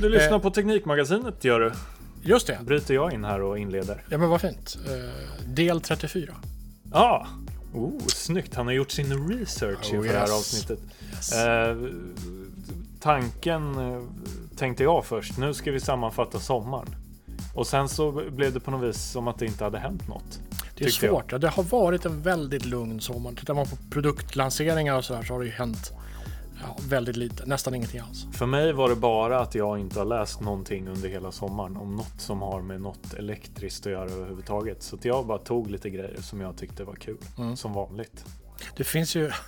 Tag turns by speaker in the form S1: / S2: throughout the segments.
S1: du lyssnar på Teknikmagasinet gör du.
S2: Just det.
S1: Bryter jag in här och inleder.
S2: Ja, men vad fint. Eh, del 34.
S1: Ja, ah. oh, snyggt. Han har gjort sin research
S2: Oh,
S1: inför det här
S2: yes.
S1: avsnittet.
S2: Yes.
S1: Eh, tanken eh, tänkte jag först. Nu ska vi sammanfatta sommaren. Och sen så blev det på något vis som att det inte hade hänt något.
S2: det är
S1: jag.
S2: svårt. Ja, det har varit en väldigt lugn sommar. Tittar man på produktlanseringar och sådär så har det ju hänt ja, väldigt lite. Nästan ingenting alls.
S1: För mig var det bara att jag inte har läst någonting under hela sommaren om något som har med något elektriskt att göra överhuvudtaget. Så jag bara tog lite grejer som jag tyckte var kul.
S2: Mm.
S1: Som vanligt.
S2: Det finns ju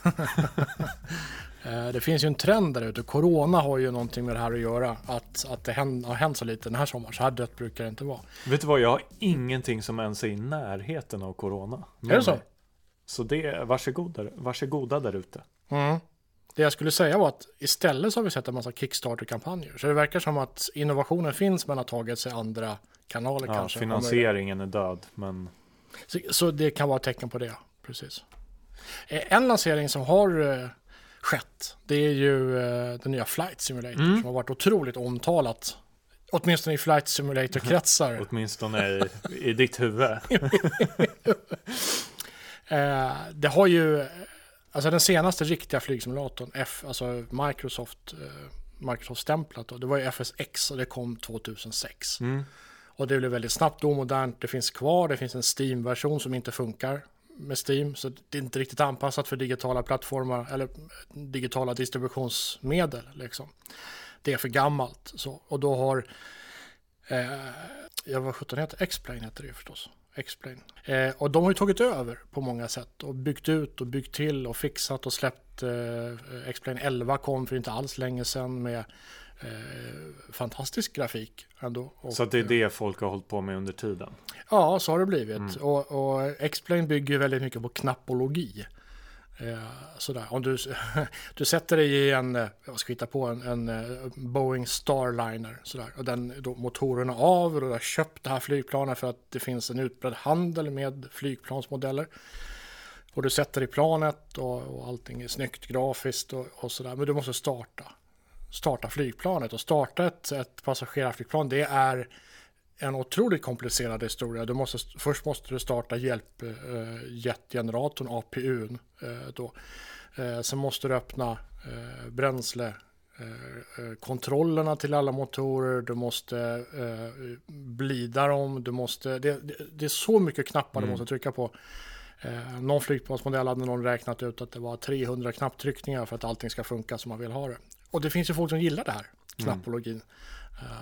S2: Eh, Det finns ju en trend där ute. Corona har ju någonting med det här att göra. Att, att det hän- har hänt så lite den här sommaren. Så här dött brukar det inte vara.
S1: Vet du vad, jag har ingenting som ens är i närheten av corona.
S2: Är det så?
S1: mig. Så det, varsågoda, varsågoda där ute.
S2: Mm. Det jag skulle säga var att istället så har vi sett en massa Kickstarter-kampanjer. Så det verkar som att innovationen finns men har tagit sig andra kanaler
S1: Ja,
S2: kanske.
S1: finansieringen är död, men
S2: Så, så det kan vara ett tecken på det, precis. Eh, En lansering som har eh, skett, det är ju eh, den nya Flight Simulator
S1: Mm.
S2: som har varit otroligt omtalat. Åtminstone i Flight Simulator-kretsar.
S1: åtminstone i, i ditt huvud.
S2: Eh, det har ju, alltså den senaste riktiga flygsimulatorn, F, alltså Microsoft, eh, Microsoft-stämplat det var ju FSX och det kom 2006.
S1: Mm.
S2: Och det blev väldigt snabbt omodernt, det finns kvar, det finns en Steam-version som inte funkar med Steam, så det är inte riktigt anpassat för digitala plattformar eller digitala distributionsmedel. Liksom. Det är för gammalt. Så. Och då har, eh, jag vad sjutton heter X-Plane heter det ju förstås. X-Plane. Eh, och de har ju tagit över på många sätt och byggt ut och byggt till och fixat och släppt. Eh, X-Plane 11 kom för inte alls länge sedan med eh, fantastisk grafik ändå. Och,
S1: Så det är det folk har hållit på med under tiden.
S2: Ja, så har det blivit. Och, och X-Plane bygger väldigt mycket på knappologi. Eh, sådär. Om du, du sätter dig i en, eh, jag ska hitta på, en, en eh, Boeing Starliner. Sådär. Och den, då, motorerna av och du har köpt det här flygplanet för att det finns en utbredd handel med flygplansmodeller. Och du sätter i planet och, och allting är snyggt grafiskt och, och sådär. Men du måste starta. Starta flygplanet och starta ett, ett passagerarflygplan. Det är en otroligt komplicerad historia. Du måste, först måste du starta hjälpjetgeneratorn, APUn. Eh, då. Eh, sen måste du öppna eh, bränsle eh, eh, kontrollerna till alla motorer, du måste eh, blida dem, du måste, det, det, det är så mycket knappar du måste trycka på. Eh, någon flygplansmodell hade någon räknat ut att det var 300 knapptryckningar för att allting ska funka som man vill ha det. Och det finns ju folk som gillar det här, knappologin. Eh,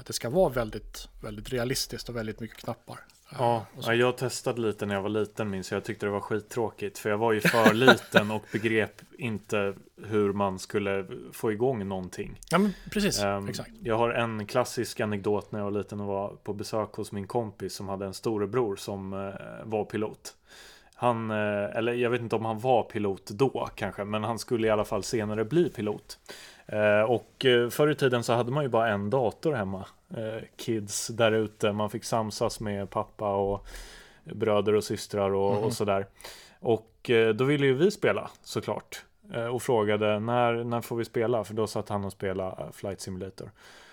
S2: det ska vara väldigt, väldigt realistiskt och väldigt mycket knappar. Eh,
S1: Ja, jag testade lite när jag var liten minns jag. Jag tyckte det var skittråkigt. För jag var ju för liten och begrep inte hur man skulle få igång någonting.
S2: ja men precis,
S1: Ehm,
S2: exakt.
S1: Jag har en klassisk anekdot när jag var liten och var på besök hos min kompis som hade en storebror som eh, var pilot. Han, eh, eller jag vet inte om han var pilot då kanske, men han skulle i alla fall senare bli pilot. Eh, och eh, förr i tiden så hade man ju bara en dator hemma. Eh, kids där ute, man fick samsas med pappa och bröder och systrar och, och sådär. Och då ville ju vi spela såklart. Och frågade när, när får vi spela? För då satt han och spelade Flight Simulator.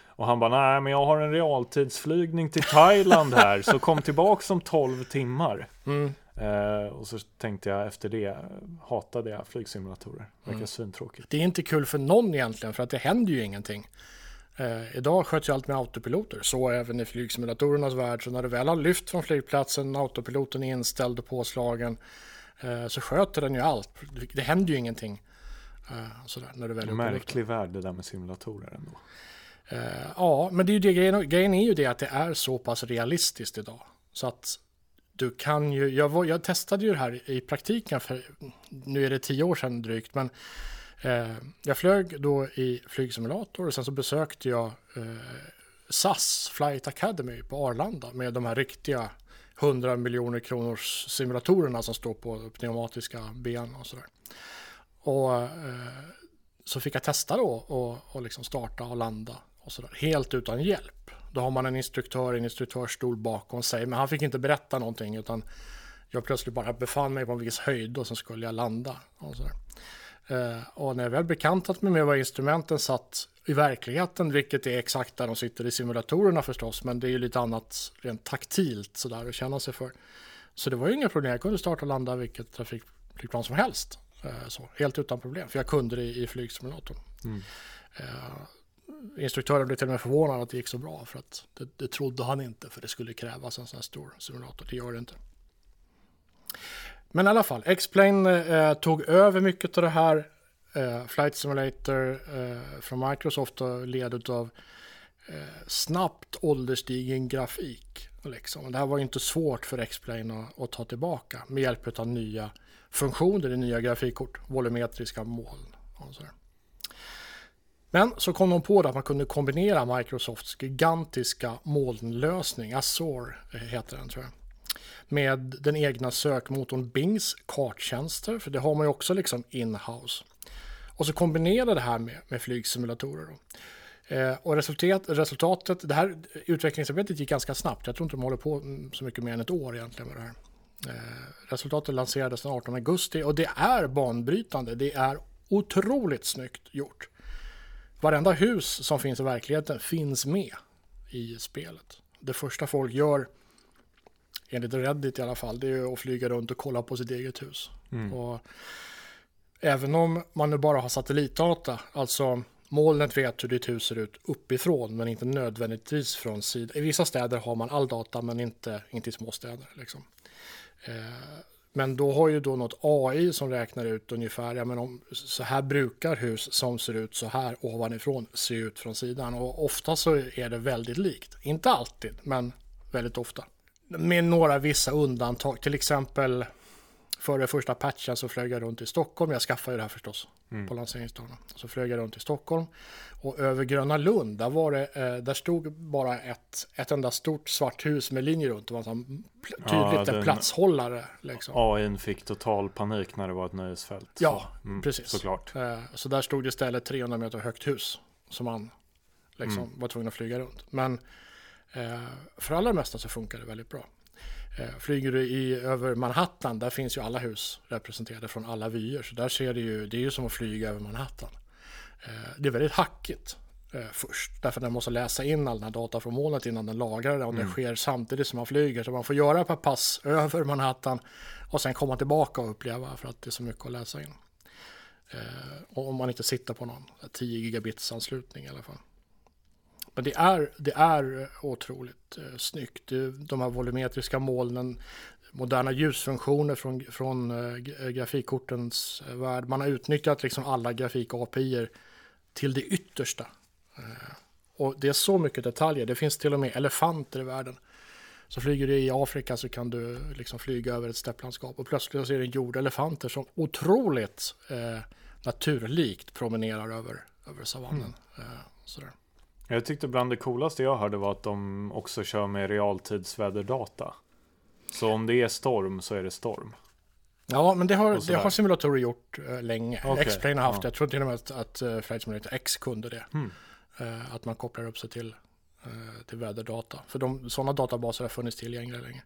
S1: Och han bara, nej men jag har en realtidsflygning till Thailand här, så kom tillbaks om 12 timmar.
S2: Mm.
S1: Eh, och så tänkte jag efter det, hatade jag flygsimulatorer. Verkar
S2: Mm.
S1: svintråkigt.
S2: Det är inte kul för någon egentligen för att det händer ju ingenting. Eh, idag sköts ju allt med autopiloter, så även i flygsimulatorernas värld. Så när du väl har lyft från flygplatsen, autopiloten är inställd och påslagen, eh, så sköter den ju allt. Det, händer ju ingenting. Eh, sådär, när du väl.
S1: Märklig värld det där med simulatorer ändå.
S2: Eh, ja, men det är ju det, grejen, grejen är ju det att det är så pass realistiskt idag. Så att du kan ju, jag, var, jag testade ju det här i praktiken för, nu är det tio år sedan drygt, men eh, jag flög då i flygsimulator och sen så besökte jag eh, SAS Flight Academy på Arlanda med de här riktiga 100 miljoner kronors simulatorerna som står på pneumatiska ben och sådär. Och eh, så fick jag testa då och, och liksom starta och landa och sådär. Helt utan hjälp. Då har man en instruktör i en instruktörsstol bakom sig. Men han fick inte berätta någonting utan jag plötsligt bara befann mig på en viss höjd och så skulle jag landa. Och. Eh, och när jag väl bekantat mig med vad instrumenten satt i verkligheten, vilket är exakt där de sitter i simulatorerna förstås, men det är ju lite annat rent taktilt sådär att känna sig för. Så det var ju inga problem, jag kunde starta och landa vilket trafikflygplan som helst. Eh, så, helt utan problem, för jag kunde det i flygsimulatorn. Mm. Eh, instruktören blev till och med förvånad att det gick så bra, för att det, det trodde han inte, för det skulle krävas en sån här stor simulator, det gör det inte. Men i alla fall, X-Plane eh, tog över mycket av det här. Eh, Flight Simulator eh, från Microsoft led av eh, snabbt ålderstigen grafik. Liksom. Det här var inte svårt för X-Plane att, att, ta tillbaka med hjälp av nya funktioner i nya grafikkort, volumetriska moln. Och så men så kom de på att man kunde kombinera Microsofts gigantiska molnlösning, Azure eh, heter den tror jag med den egna sökmotorn Bings karttjänster, för det har man ju också liksom in-house. Och så kombinera det här med, med flygsimulatorer. Eh, och resultat, resultatet, det här utvecklingsarbetet gick ganska snabbt. Jag tror inte de håller på så mycket mer än ett år egentligen med det här. Eh, resultatet lanserades den 18 augusti och det är banbrytande. Det är otroligt snyggt gjort. Varenda hus som finns i verkligheten finns med i spelet. Det första folk gör enligt Reddit i alla fall, det är att flyga runt och kolla på sitt eget hus. Mm. Och även om man nu bara har satellitdata, alltså molnet vet hur ditt hus ser ut uppifrån, men inte nödvändigtvis från sidan. I vissa städer har man all data, men inte, inte i småstäder. Liksom. Eh, men då har ju då något AI som räknar ut ungefär, ja men om så här brukar hus som ser ut så här ovanifrån se ut från sidan. Och ofta så är det väldigt likt. Inte alltid, men väldigt ofta. Med några vissa undantag, till exempel före första patchen så flög jag runt i Stockholm. Jag skaffade det här förstås mm. på lanseringsdagen. Så flög jag runt i Stockholm och över Gröna Lund, där, var det, eh, där stod bara ett, ett enda stort svart hus med linjer runt. Det var en tydligt ja, en platshållare. Liksom.
S1: AI fick total panik när det var ett nöjesfält.
S2: Ja, mm, precis.
S1: Såklart.
S2: Eh, så där stod det istället 300 meter högt hus som man liksom mm. var tvungen att flyga runt. Men Eh, för allra mesta så funkar det väldigt bra. Eh, flyger du i, över Manhattan, där finns ju alla hus representerade från alla vyer. Så där ser det ju, det är ju som att flyga över Manhattan. Eh, det är väldigt hackigt först, därför att den måste läsa in all den här data från molnet innan den lagrar det. Och mm. det sker samtidigt som man flyger. Så man får göra ett par pass över Manhattan och sen komma tillbaka och uppleva för att det är så mycket att läsa in. Och om man inte sitter på någon 10 gigabits anslutning i alla fall. Men det är, det är otroligt eh, snyggt. De här volumetriska molnen, moderna ljusfunktioner från, från eh, grafikkortens eh, värld. Man har utnyttjat liksom alla grafik-API till det yttersta. Eh, och det är så mycket detaljer. Det finns till och med elefanter i världen. Så flyger du i Afrika så kan du liksom flyga över ett stepplandskap och plötsligt ser du jordelefanter som otroligt eh, naturlikt promenerar över, över savannen. Mm. Eh, sådär.
S1: Jag tyckte bland det coolaste jag hörde var att de också kör med realtidsväderdata. Så om det är storm så är det storm.
S2: Ja, men det har, det har simulatorer gjort uh, länge. Okay. X-Plane har haft det. Jag tror till och med att, att uh, Flight Simulator X kunde det. Mm. Uh, att man kopplar upp sig till, till väderdata. För de, sådana databaser har funnits tillgängliga länge.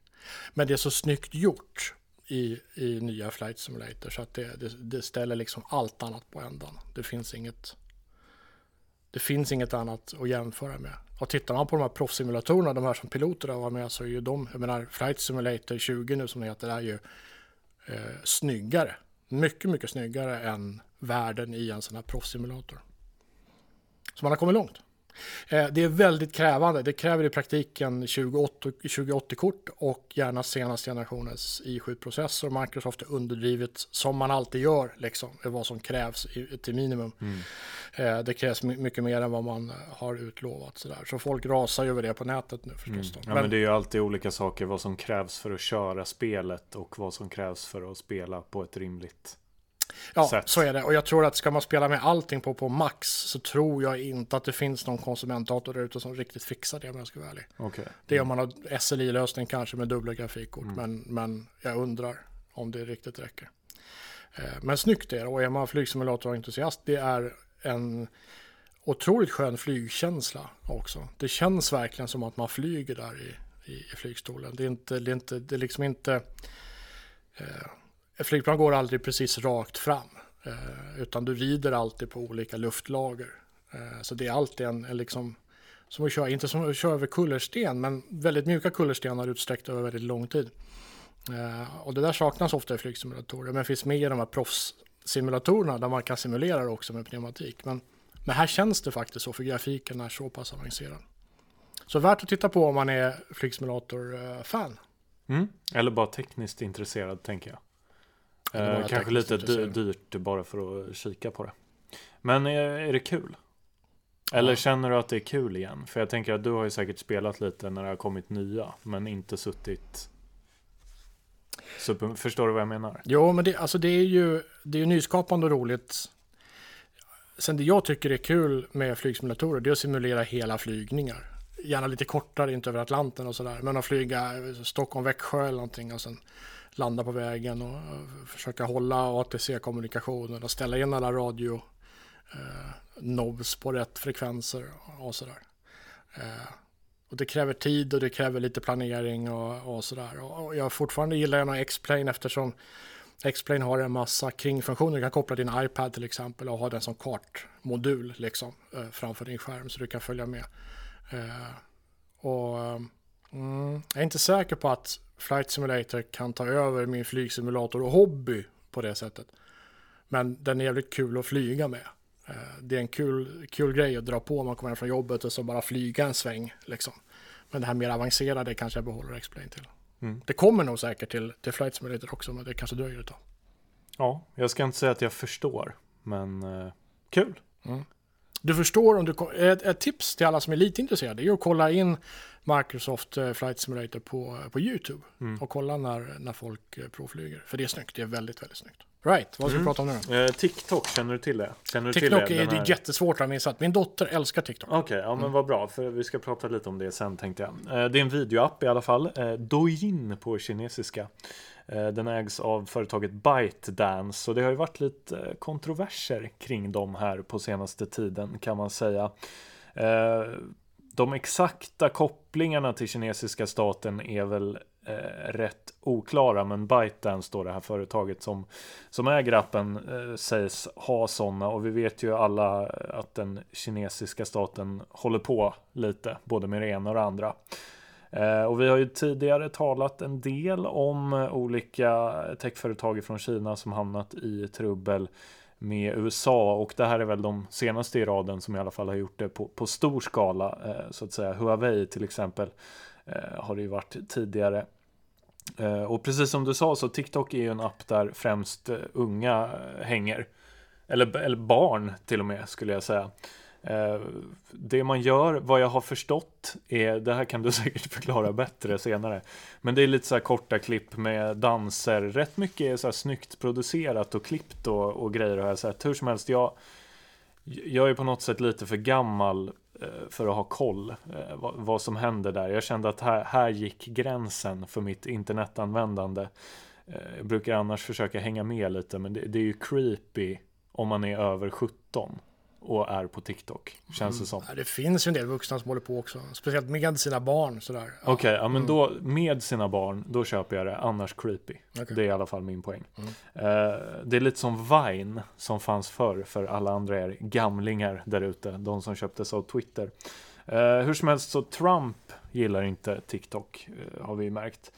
S2: Men det är så snyggt gjort i, i nya Flight Simulator så att det, det, det ställer liksom allt annat på ändan. Det finns inget det finns inget annat att jämföra med. Och tittar man på de här proffssimulatorerna, de här som piloterna var med, så är ju de, jag menar Flight Simulator 20 nu som det heter, är ju eh, snyggare. Mycket, mycket snyggare än världen i en sån här proffssimulator. Så man har kommit långt. Eh, det är väldigt krävande. Det kräver i praktiken 2080-kort och gärna senaste generationens i7-processor. Microsoft är underdrivet som man alltid gör, liksom, vad som krävs till minimum. Mm. Eh, det krävs mycket mer än vad man har utlovat. Så, där. så folk rasar över det på nätet nu förstås.
S1: Mm. Ja, men, men det är ju alltid olika saker, vad som krävs för att köra spelet och vad som krävs för att spela på ett rimligt
S2: Ja, sätt. så är det. Och jag tror att ska man spela med allting på, på max så tror jag inte att det finns någon konsumentdator där ute som riktigt fixar det om jag ska vara ärlig.
S1: Okay.
S2: Det är om man har SLI-lösning kanske med dubbla grafikkort, mm. men, men jag undrar om det riktigt räcker. Eh, men snyggt är det och är man flygsimulatorentusiast, det är en otroligt skön flygkänsla också. Det känns verkligen som att man flyger där i, i, i flygstolen. Det är, inte, det är, inte, det är liksom inte... Eh, flygplan går aldrig precis rakt fram. Eh, utan du rider alltid på olika luftlager. Eh, så det är alltid en, en liksom, som att köra, inte som att köra över kullersten, men väldigt mjuka kullerstenar utsträckta över väldigt lång tid. Eh, och det där saknas ofta i flygsimulatorer, men finns med i de här proffssimulatorerna där man kan simulera det också med pneumatik. Men, men här känns det faktiskt så, för grafiken är så pass avancerad. Så värt att titta på om man är flygsimulator-fan.
S1: Mm. Eller bara tekniskt intresserad tänker jag. Eh, kanske lite dyrt bara för att kika på det. Men är, är det kul? Eller ja. känner du att det är kul igen? För jag tänker att du har ju säkert spelat lite när det har kommit nya, men inte suttit Super, förstår du vad jag menar?
S2: Jo, men det, alltså det är ju det är nyskapande och roligt. Sen det jag tycker är kul med flygsimulatorer, det är att simulera hela flygningar. Gärna lite kortare, inte över Atlanten och sådär. Men att flyga Stockholm-Växjö eller någonting och sen landa på vägen och eh, försöka hålla ATC-kommunikationen och ställa in alla radio eh, nobs på rätt frekvenser och sådär. Eh, och det kräver tid och det kräver lite planering och, och sådär. Och jag fortfarande gillar nog X-Plane eftersom X-Plane har en massa kringfunktioner. Du kan koppla din iPad till exempel och ha den som kartmodul liksom eh, framför din skärm så du kan följa med. Eh, och mm, jag är inte säker på att Flight Simulator kan ta över min flygsimulator och hobby på det sättet. Men den är jävligt kul att flyga med. Eh, det är en kul, kul grej att dra på om man kommer hem från jobbet och så bara flyga en sväng. Liksom. Men det här mer avancerade kanske jag behåller X-Plane till. Mm. Det kommer nog säkert till, till Flight Simulator också, men det kanske dröjer ett tag.
S1: Ja, jag ska inte säga att jag förstår, men uh, kul. Mm.
S2: Du förstår om du... Ett, ett, tips till alla som är lite intresserade är att kolla in Microsoft eh, Flight Simulator på, på YouTube. Mm. Och kolla när, när folk provflyger. För det är snyggt, det är väldigt, väldigt snyggt. Right, vad ska mm. vi prata om nu?
S1: Eh, TikTok, känner du till det? Känner du
S2: TikTok
S1: till
S2: det? är här... jättesvårt att minnas. Min dotter älskar TikTok.
S1: Okej, okay, ja men mm. vad bra. För vi ska prata lite om det sen tänkte jag. Eh, det är en videoapp i alla fall. Eh, Douyin på kinesiska. Eh, den ägs av företaget ByteDance och det har ju varit lite kontroverser kring dem här på senaste tiden kan man säga. De exakta kopplingarna till kinesiska staten är väl eh, rätt oklara, men ByteDance då det här företaget som, som äger appen eh, sägs ha sådana och vi vet ju alla att den kinesiska staten håller på lite, både med det ena och det andra. Eh, och vi har ju tidigare talat en del om olika techföretag från Kina som hamnat i trubbel med USA och det här är väl de senaste i raden som i alla fall har gjort det på, på stor skala eh, så att säga. Huawei till exempel eh, har det ju varit tidigare. Eh, och precis som du sa så TikTok är ju en app där främst eh, unga eh, hänger. Eller, eller barn till och med skulle jag säga. Eh, det man gör, vad jag har förstått, är, det här kan du säkert förklara bättre senare, men det är lite så här korta klipp med danser, rätt mycket är så här snyggt producerat och klippt och, och grejer har jag sett. Hur som helst, jag, jag är på något sätt lite för gammal eh, för att ha koll eh, vad, vad som händer där. Jag kände att här, här gick gränsen för mitt internetanvändande. Jag brukar annars försöka hänga med lite, men det, det är ju creepy om man är över 17 och är på TikTok. Känns
S2: mm.
S1: det som.
S2: Ja, det finns ju en del vuxna som håller på också. Speciellt med sina barn sådär.
S1: Ja. Okej, okay, ja men mm. då med sina barn, då köper jag det. Annars creepy. Okay. Det är i alla fall min poäng. Mm. Uh, det är lite som Vine som fanns förr för alla andra er gamlingar där ute. De som köptes av Twitter. Uh, hur som helst så Trump gillar inte TikTok uh, har vi märkt.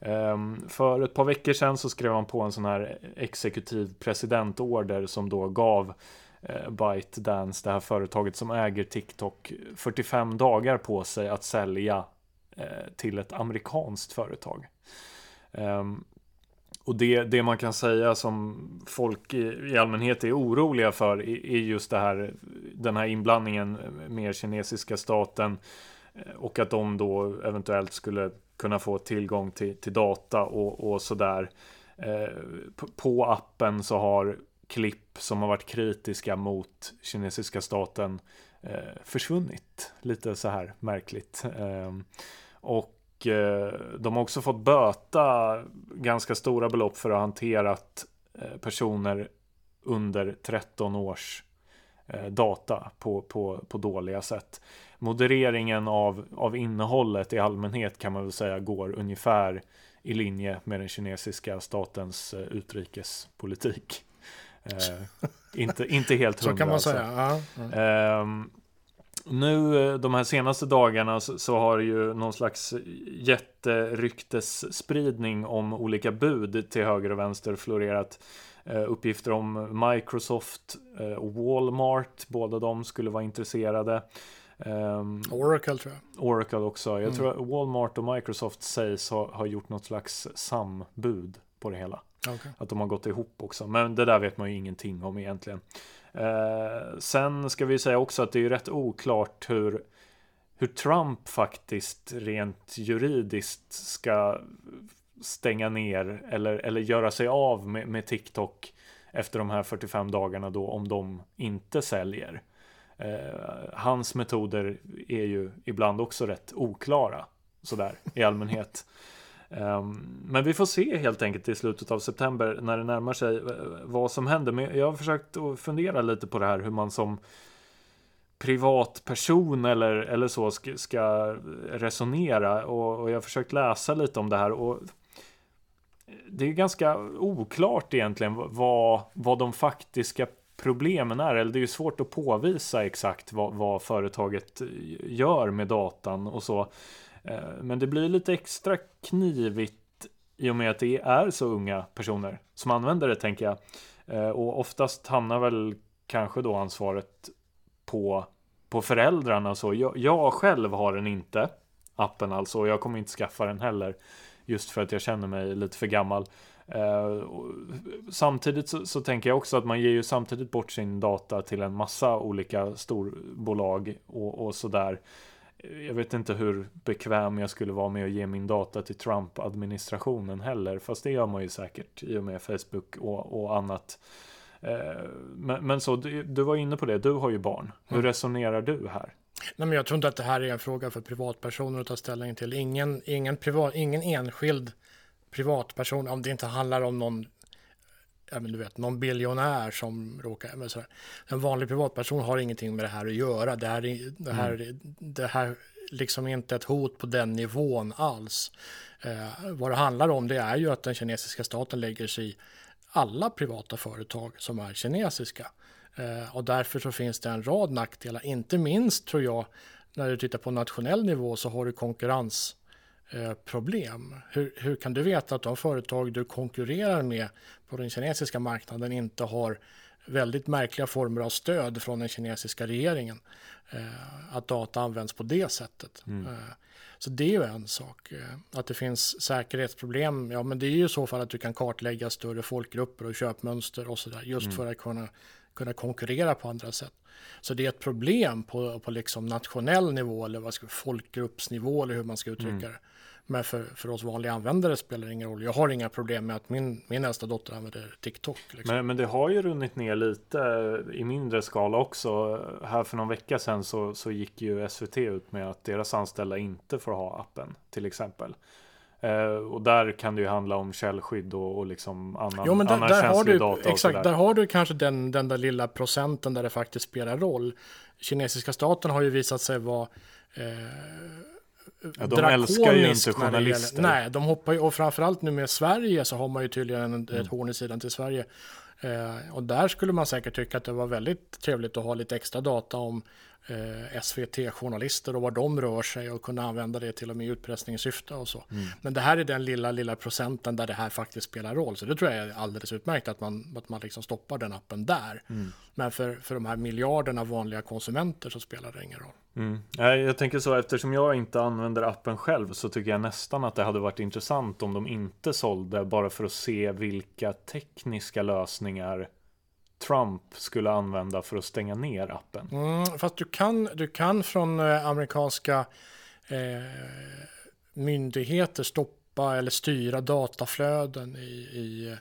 S1: Um, för ett par veckor sedan så skrev han på en sån här exekutiv presidentorder som då gav eh, ByteDance, det här företaget som äger TikTok, 45 dagar på sig att sälja eh, till ett amerikanskt företag. Ehm, och det, det man kan säga som folk i, i allmänhet är oroliga för är, just det här, den här inblandningen eh, med kinesiska staten eh, och att de då eventuellt skulle kunna få tillgång till, till data och, och sådär. Eh, på appen så har klipp som har varit kritiska mot kinesiska staten eh, försvunnit. Lite så här märkligt. Eh, och eh, de har också fått böta ganska stora belopp för att ha hanterat eh, personer under 13 års eh, data på, på, på dåliga sätt. Modereringen av, av innehållet i allmänhet kan man väl säga går ungefär i linje med den kinesiska statens eh, utrikespolitik. Eh, inte, inte helt
S2: hundra. Så kan man
S1: alltså.
S2: säga.
S1: Ja. Eh, nu eh, de här senaste dagarna så, så har ju någon slags jätteryktesspridning om olika bud till höger och vänster florerat. Eh, uppgifter om Microsoft och Walmart, båda de skulle vara intresserade.
S2: Um, Oracle tror jag.
S1: Oracle också. Jag mm. tror att Walmart och Microsoft sägs ha, ha gjort något slags sambud på det hela. Okay. Att de har gått ihop också. Men det där vet man ju ingenting om egentligen. Eh, sen ska vi säga också att det är rätt oklart hur, hur Trump faktiskt rent juridiskt ska stänga ner eller, eller göra sig av med, med TikTok efter de här 45 dagarna då om de inte säljer. Eh, hans metoder är ju ibland också rätt oklara sådär i allmänhet. Ehm, men vi får se helt enkelt i slutet av september när det närmar sig eh, vad som händer. Men jag har försökt att fundera lite på det här hur man som privatperson eller, eller så ska, ska resonera och, och jag har försökt läsa lite om det här och det är ganska oklart egentligen vad, vad de faktiska problemen är. Eller det är ju svårt att påvisa exakt vad, vad företaget gör med datan och så. Eh, men det blir lite extra knivigt i och med att det är så unga personer som använder det tänker jag. Eh, och oftast hamnar väl kanske då ansvaret på, på föräldrarna. Så jag, jag själv har den inte, appen alltså, och jag kommer inte skaffa den heller. Just för att jag känner mig lite för gammal. Eh, samtidigt så, så, tänker jag också att man ger ju samtidigt bort sin data till en massa olika storbolag och, och sådär. Jag vet inte hur bekväm jag skulle vara med att ge min data till Trump-administrationen heller. Fast det gör man ju säkert i och med Facebook och, och annat. Uh, men, men, så, du, du, var inne på det, du har ju barn. Hur mm. resonerar du här?
S2: Nej, men jag tror inte att det här är en fråga för privatpersoner att ta ställning till. Ingen, ingen, privat, ingen enskild privatperson, om det inte handlar om någon ja, men du vet, någon biljonär som råkar... Men så här, en vanlig privatperson har ingenting med det här att göra. Det här, det här, mm. det här liksom inte ett hot på den nivån alls. Eh, vad det handlar om det är ju att den kinesiska staten lägger sig i alla privata företag som är kinesiska. Eh, och därför så finns det en rad nackdelar, inte minst tror jag när du tittar på nationell nivå så har du konkurrens Eh, problem. Hur, hur kan du veta att de företag du konkurrerar med på den kinesiska marknaden inte har väldigt märkliga former av stöd från den kinesiska regeringen? Eh, att data används på det sättet. Mm. Eh, så det är ju en sak. Att det finns säkerhetsproblem, ja men det är ju i så fall att du kan kartlägga större folkgrupper och köpmönster och sådär just mm. för att kunna, kunna konkurrera på andra sätt. Så det är ett problem på, på liksom nationell nivå eller vad ska, folkgruppsnivå eller hur man ska uttrycka mm. det. Men för, för oss vanliga användare spelar det ingen roll. Jag har inga problem med att min, min äldsta dotter använder TikTok.
S1: Liksom. Men, men det har ju runnit ner lite i mindre skala också. Här för någon vecka sedan så, så gick ju SVT ut med att deras anställda inte får ha appen till exempel. Eh, och där kan det ju handla om källskydd och, och liksom annan, jo, men där, annan där
S2: har du,
S1: data.
S2: Exakt, där har du kanske den, den där lilla procenten där det faktiskt spelar roll. Kinesiska staten har ju visat sig vara eh,
S1: Ja, de älskar ju inte journalister.
S2: nej, de hoppar ju, och framförallt nu med Sverige så har man ju tydligen ett mm. horn i sidan till Sverige. Eh, och där skulle man säkert tycka att det var väldigt trevligt att ha lite extra data om eh, SVT-journalister och var de rör sig och kunna använda det till och med i utpressningssyfte och så. Mm. Men det här är den lilla, lilla procenten där det här faktiskt spelar roll. Så det tror jag är alldeles utmärkt att man, att man liksom stoppar den appen där. Mm. Men för, för de här miljarderna vanliga konsumenter så spelar det ingen roll.
S1: Mm. Jag tänker så, eftersom jag inte använder appen själv så tycker jag nästan att det hade varit intressant om de inte sålde bara för att se vilka tekniska lösningar Trump skulle använda för att stänga ner appen.
S2: Mm, fast du kan, du kan från eh, amerikanska eh, myndigheter stoppa eller styra dataflöden i, i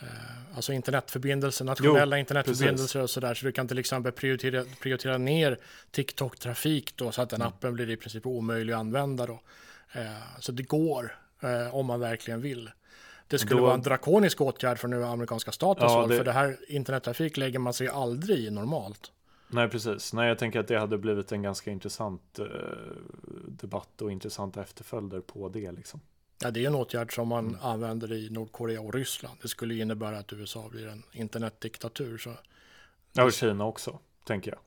S2: eh, alltså internetförbindelser, nationella jo, internetförbindelser precis. och sådär. Så du kan till exempel prioritera, prioritera ner TikTok-trafik då så att den mm. appen blir i princip omöjlig att använda då. Eh, så det går eh, om man verkligen vill det skulle då... vara en drakonisk åtgärd från den amerikanska statens ja, håll. Det... För det här internettrafik lägger man sig aldrig i normalt.
S1: Nej, precis. Nej, jag tänker att det hade blivit en ganska intressant eh, debatt och intressanta efterföljder på det. Liksom.
S2: Ja, det är en åtgärd som man mm. använder i Nordkorea och Ryssland. Det skulle innebära att USA blir en internetdiktatur. Så...
S1: Ja, och Kina också, tänker jag.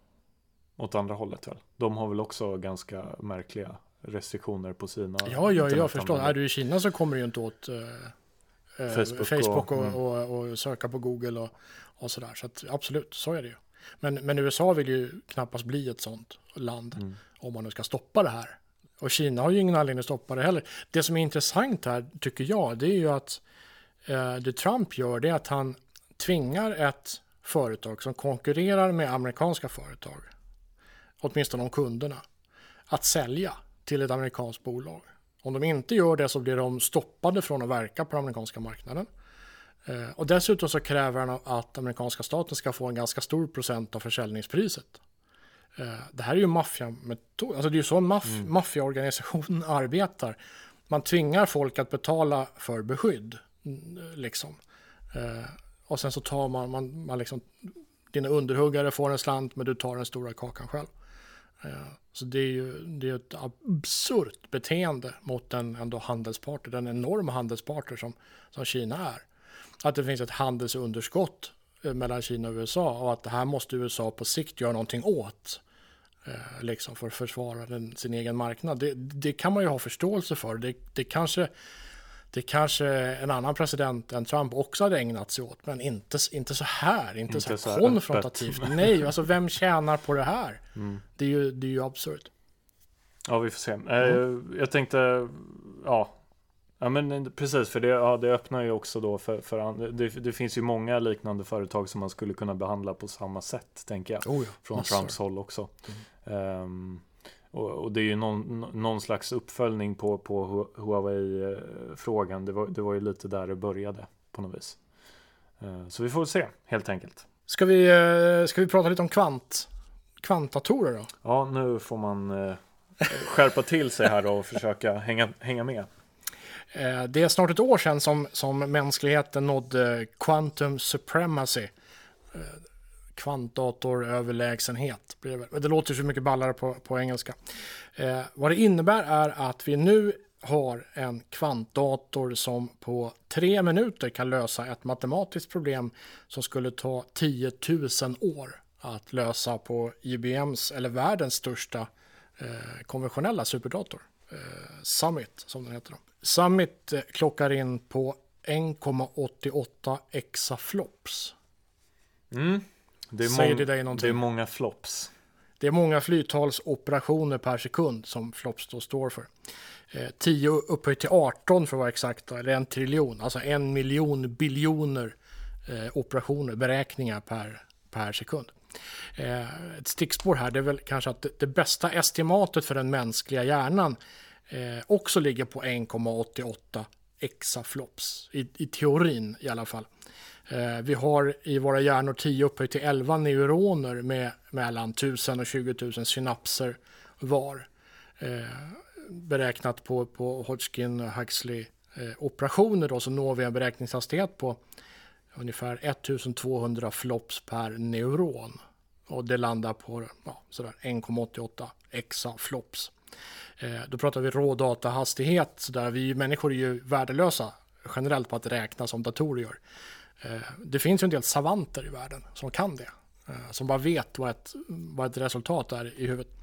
S1: Åt andra hållet väl. De har väl också ganska märkliga restriktioner på sina
S2: Ja, ja, jag förstår. Är du i Kina så kommer du ju inte åt uh, Facebook, Facebook och, mm. och, och, och, söka på Google och, och sådär. Så att, absolut, så är det ju. Men, men USA vill ju knappast bli ett sånt land mm. om man nu ska stoppa det här. Och Kina har ju ingen anledning att stoppa det heller. Det som är intressant här, tycker jag, det är ju att eh, det Trump gör, det är att han tvingar ett företag som konkurrerar med amerikanska företag, åtminstone om kunderna, att sälja till ett amerikanskt bolag. Om de inte gör det så blir de stoppade från att verka på den amerikanska marknaden. Eh, och dessutom så kräver han att amerikanska staten ska få en ganska stor procent av försäljningspriset. Eh, det här är ju maffiametod, alltså det är ju så en maff mm. maffiaorganisation arbetar. Man tvingar folk att betala för beskydd, liksom. Eh, och sen så tar man, man, man liksom, dina underhuggare får en slant men du tar den stora kakan själv. Eh, så det är ju det är ett absurt beteende mot en ändå handelspartner, den enorma handelspartner som, som Kina är att det finns ett handelsunderskott eh, mellan Kina och USA och att det här måste USA på sikt göra någonting åt. Eh, liksom för att försvara den, sin egen marknad. Det, det, kan man ju ha förståelse för. Det, det, kanske, det kanske en annan president än Trump också hade ägnat sig åt, men inte, inte så här, inte, inte så här konfrontativt. Öppet. Nej, alltså vem tjänar på det här? Mm. Det är ju, det är ju absurt.
S1: Ja, vi får se. Mm. Jag tänkte, ja, Ja men precis, för det, ja, det öppnar ju också då för, för det, det, finns ju många liknande företag som man skulle kunna behandla på samma sätt, tänker jag.
S2: Oh ja,
S1: från massor. Trumps håll också. Mm. Um, och, och, det är ju någon, någon slags uppföljning på, på Huawei-frågan. Det var, det var ju lite där det började på något vis. Uh, så vi får se, helt enkelt.
S2: Ska vi, uh, ska vi prata lite om kvant, kvantdatorer då?
S1: Ja, nu får man uh, skärpa till sig här och försöka hänga, hänga med.
S2: Eh, det är snart ett år sedan som, som mänskligheten nådde quantum supremacy. Kvantdatoröverlägsenhet. Det låter så mycket ballare på, på engelska. Eh, vad det innebär är att vi nu har en kvantdator som på tre minuter kan lösa ett matematiskt problem som skulle ta 10 000 år att lösa på IBMs eller världens största eh, konventionella superdator. Eh, Summit som den heter. Då. Summit eh, klockar in på 1,88 exaflops.
S1: Mm. Det är, Säger det, dig det är många flops.
S2: Det är många flyttalsoperationer per sekund som flops då står för. 10 eh, upphöjt till 18 för att vara exakt, eller en triljon, alltså en miljon biljoner eh, operationer, beräkningar per, per sekund. Eh, ett stickspår här, det är väl kanske att det, det bästa estimatet för den mänskliga hjärnan eh, också ligger på 1,88 exaflops, i, i teorin i alla fall. Eh, vi har i våra hjärnor 10 upphöjt till 11 neuroner med mellan 1000 och 20 000 synapser var. Eh, beräknat på, på Hodgkin och Huxley eh, operationer då så når vi en beräkningshastighet på ungefär 1200 flops per neuron. Och det landar på ja, 1,88 exaflops. Eh, då pratar vi rådatahastighet, så där vi människor är ju värdelösa generellt på att räkna som datorer gör. Eh, det finns ju en del savanter i världen som kan det, eh, som bara vet vad ett, vad ett resultat är i huvudet.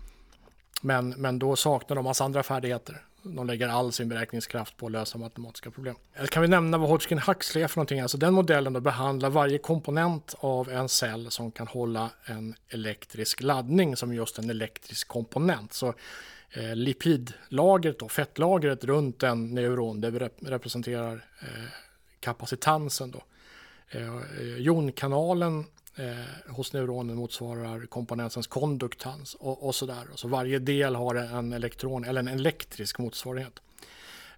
S2: Men, men då saknar de massa andra färdigheter. De lägger all sin beräkningskraft på att lösa matematiska problem. Eh, kan vi nämna vad Hodgkin Huxley är för någonting? Alltså den modellen då behandlar varje komponent av en cell som kan hålla en elektrisk laddning som just en elektrisk komponent. Så eh, lipidlagret, då, fettlagret runt en neuron, det rep representerar eh, kapacitansen. Då. Eh, eh, jonkanalen eh, hos neuronen motsvarar komponentens konduktans och, och sådär. Så varje del har en elektron eller en elektrisk motsvarighet.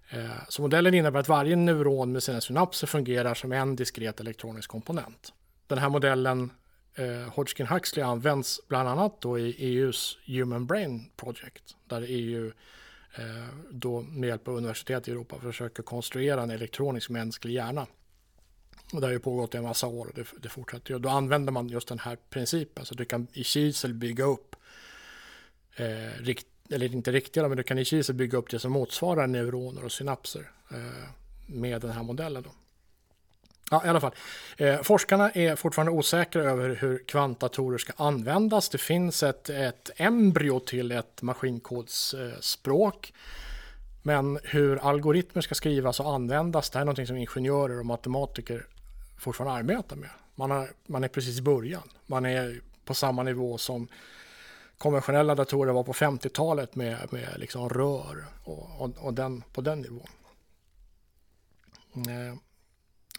S2: Eh, så modellen innebär att varje neuron med sina synapser fungerar som en diskret elektronisk komponent. Den här modellen eh, Hodgkin Huxley används bland annat då i EUs Human Brain Project där EU eh, då med hjälp av universitet i Europa försöker konstruera en elektronisk mänsklig hjärna. Och det har ju pågått i en massa år och det, det fortsätter ju. Då använder man just den här principen så du kan i kisel bygga upp eh, rikt, eller inte riktiga, men du kan i kisel bygga upp det som motsvarar neuroner och synapser eh, med den här modellen. Då. Ja, i alla fall. Eh, forskarna är fortfarande osäkra över hur kvantdatorer ska användas. Det finns ett, ett embryo till ett maskinkodsspråk. Men hur algoritmer ska skrivas och användas, det här är något som ingenjörer och matematiker fortfarande arbetar med. Man, har, man är precis i början. Man är på samma nivå som konventionella datorer var på 50-talet med, med liksom rör och, och, och, den, på den nivån. Eh,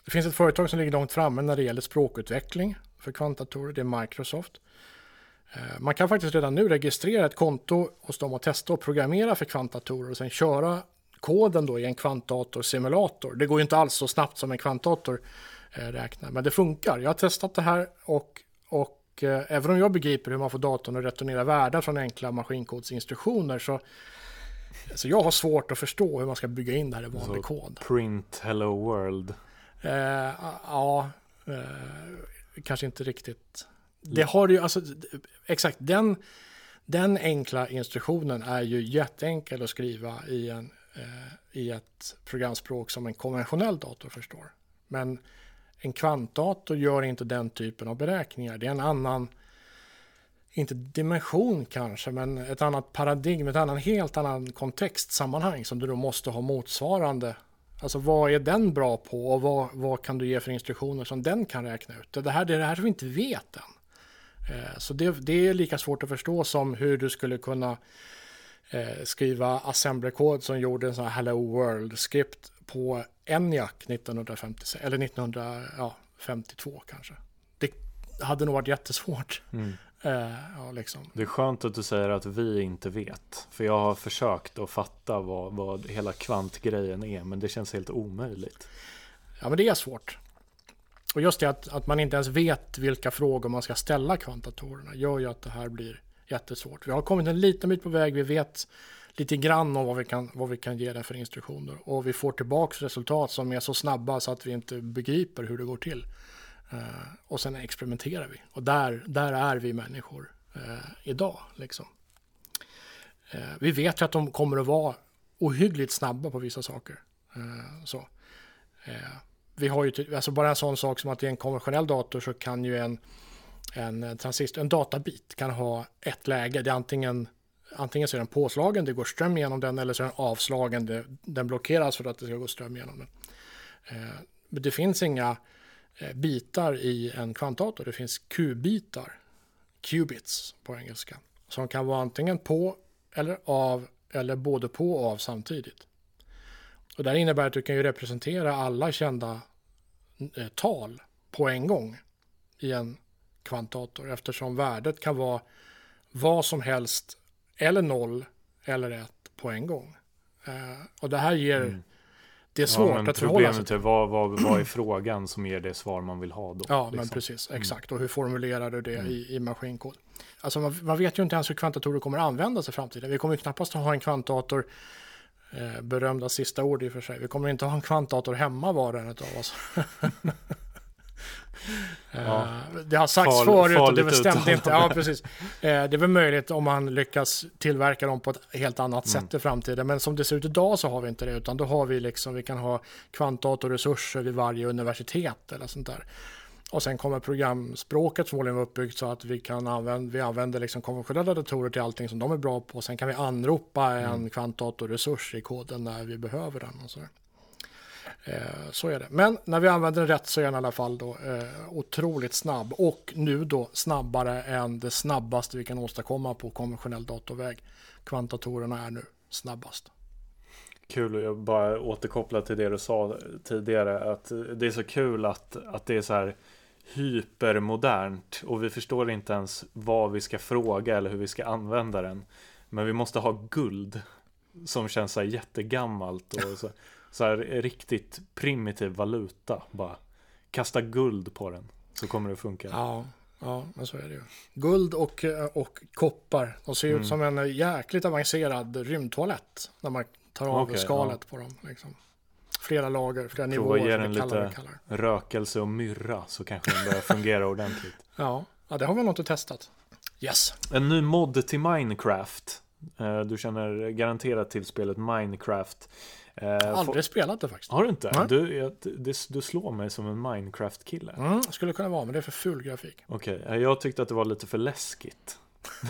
S2: det finns ett företag som ligger långt framme när det gäller språkutveckling för kvantdatorer. Det är Microsoft. Eh, man kan faktiskt redan nu registrera ett konto hos dem och testa och programmera för kvantdatorer och sen köra koden då i en kvantdatorsimulator. Det går ju inte alls så snabbt som en kvantdator eh, räknar, men det funkar. Jag har testat det här och, och eh, även om jag begriper hur man får datorn att returnera värden från enkla maskinkodsinstruktioner så så jag har svårt att förstå hur man ska bygga in det här i vanlig så kod.
S1: Print hello world.
S2: Eh, ja, eh, kanske inte riktigt. Det har ju, alltså exakt den, den enkla instruktionen är ju jätteenkel att skriva i, en, eh, i ett programspråk som en konventionell dator förstår. Men en kvantdator gör inte den typen av beräkningar. Det är en annan, inte dimension kanske, men ett annat paradigm, ett annat, helt annan kontext, sammanhang som du då måste ha motsvarande Alltså vad är den bra på och vad, vad kan du ge för instruktioner som den kan räkna ut? Det här det är det här som vi inte vet än. Eh, så det, det, är lika svårt att förstå som hur du skulle kunna eh, skriva assemblerkod som gjorde en sån här Hello World-skript på ENIAC 1956, eller 1952 kanske. Det hade nog varit jättesvårt. Mm.
S1: Uh, ja, liksom. Det är skönt att du säger att vi inte vet. För jag har försökt att fatta vad, vad hela kvantgrejen är. Men det känns helt omöjligt.
S2: Ja, men det är svårt. Och just det att, att man inte ens vet vilka frågor man ska ställa kvantdatorerna gör ju att det här blir jättesvårt. Vi har kommit en liten bit på väg. Vi vet lite grann om vad vi kan, vad vi kan ge det för instruktioner. Och vi får tillbaka resultat som är så snabba så att vi inte begriper hur det går till. Uh, och sen experimenterar vi. Och där, där är vi människor uh, idag. Liksom. Uh, vi vet ju att de kommer att vara ohyggligt snabba på vissa saker. så. vi har ju alltså bara en sån sak som att i en konventionell dator så kan ju en, en transistor, en databit kan ha ett läge. Det är antingen Antingen så är den påslagen, det går ström genom den, eller så är den avslagen, det, den blockeras för att det ska gå ström genom den. Eh, men det finns inga Eh, bitar i en kvantdator. Det finns kubitar, qubits på engelska, som kan vara antingen på eller av eller både på och av samtidigt. Och det här innebär att du kan ju representera alla kända eh, tal på en gång i en kvantdator eftersom värdet kan vara vad som helst eller noll eller ett på en gång. Eh, och det här ger mm. Det är svårt ja, att förhålla sig
S1: till. Vad, vad, vad är frågan som ger det svar man vill ha då?
S2: Ja, liksom. men precis. Mm. Exakt. Och hur formulerar du det mm. i, i maskinkod? Alltså man, man, vet ju inte ens hur kvantdatorer kommer användas i framtiden. Vi kommer ju knappast att ha en kvantdator eh, berömda sista ord i och för sig. Vi kommer inte att ha en kvantdator hemma var och en av oss. Ja. Eh, det har sagts Far, förut och det stämde inte. Ja, precis. Eh, det är väl möjligt om man lyckas tillverka dem på ett helt annat mm. sätt i framtiden. Men som det ser ut idag så har vi inte det. Utan då har vi liksom, vi kan ha kvantdatorresurser vid varje universitet eller sånt där. Och sen kommer programspråket förmodligen vara uppbyggt så att vi kan använda, vi använder liksom konventionella datorer till allting som de är bra på. Sen kan vi anropa en mm. kvantdatorresurs i koden när vi behöver den. Och så. Eh, så är det. Men när vi använder den rätt så är den i alla fall då eh, otroligt snabb och nu då snabbare än det snabbaste vi kan åstadkomma på konventionell datorväg. Kvantatorerna är nu snabbast.
S1: Kul, jag bara återkoppla till det du sa tidigare. Att det är så kul att, att det är så här hypermodernt och vi förstår inte ens vad vi ska fråga eller hur vi ska använda den. Men vi måste ha guld som känns så här jättegammalt. Och så. Så här riktigt primitiv valuta. Bara kasta guld på den. Så kommer det funka.
S2: Ja, ja men så är det ju. Guld och, och koppar. De ser mm. ut som en jäkligt avancerad rymdtoalett. När man tar av okay, skalet ja. på dem. Liksom. Flera lager, flera Prova nivåer.
S1: Prova ge den lite rökelse och myrra. Så kanske den börjar fungera ordentligt.
S2: Ja. ja, det har vi nog inte testat. Yes.
S1: En ny mod till Minecraft Eh, du känner garanterat till spelet Minecraft.
S2: Eh, Aldrig spelat det faktiskt.
S1: Har du inte? Du, jag, det, du slår mig som en Minecraft-kille.
S2: Mm, skulle kunna vara, men det är för ful grafik.
S1: Okej, okay. jag tyckte att det var lite för läskigt.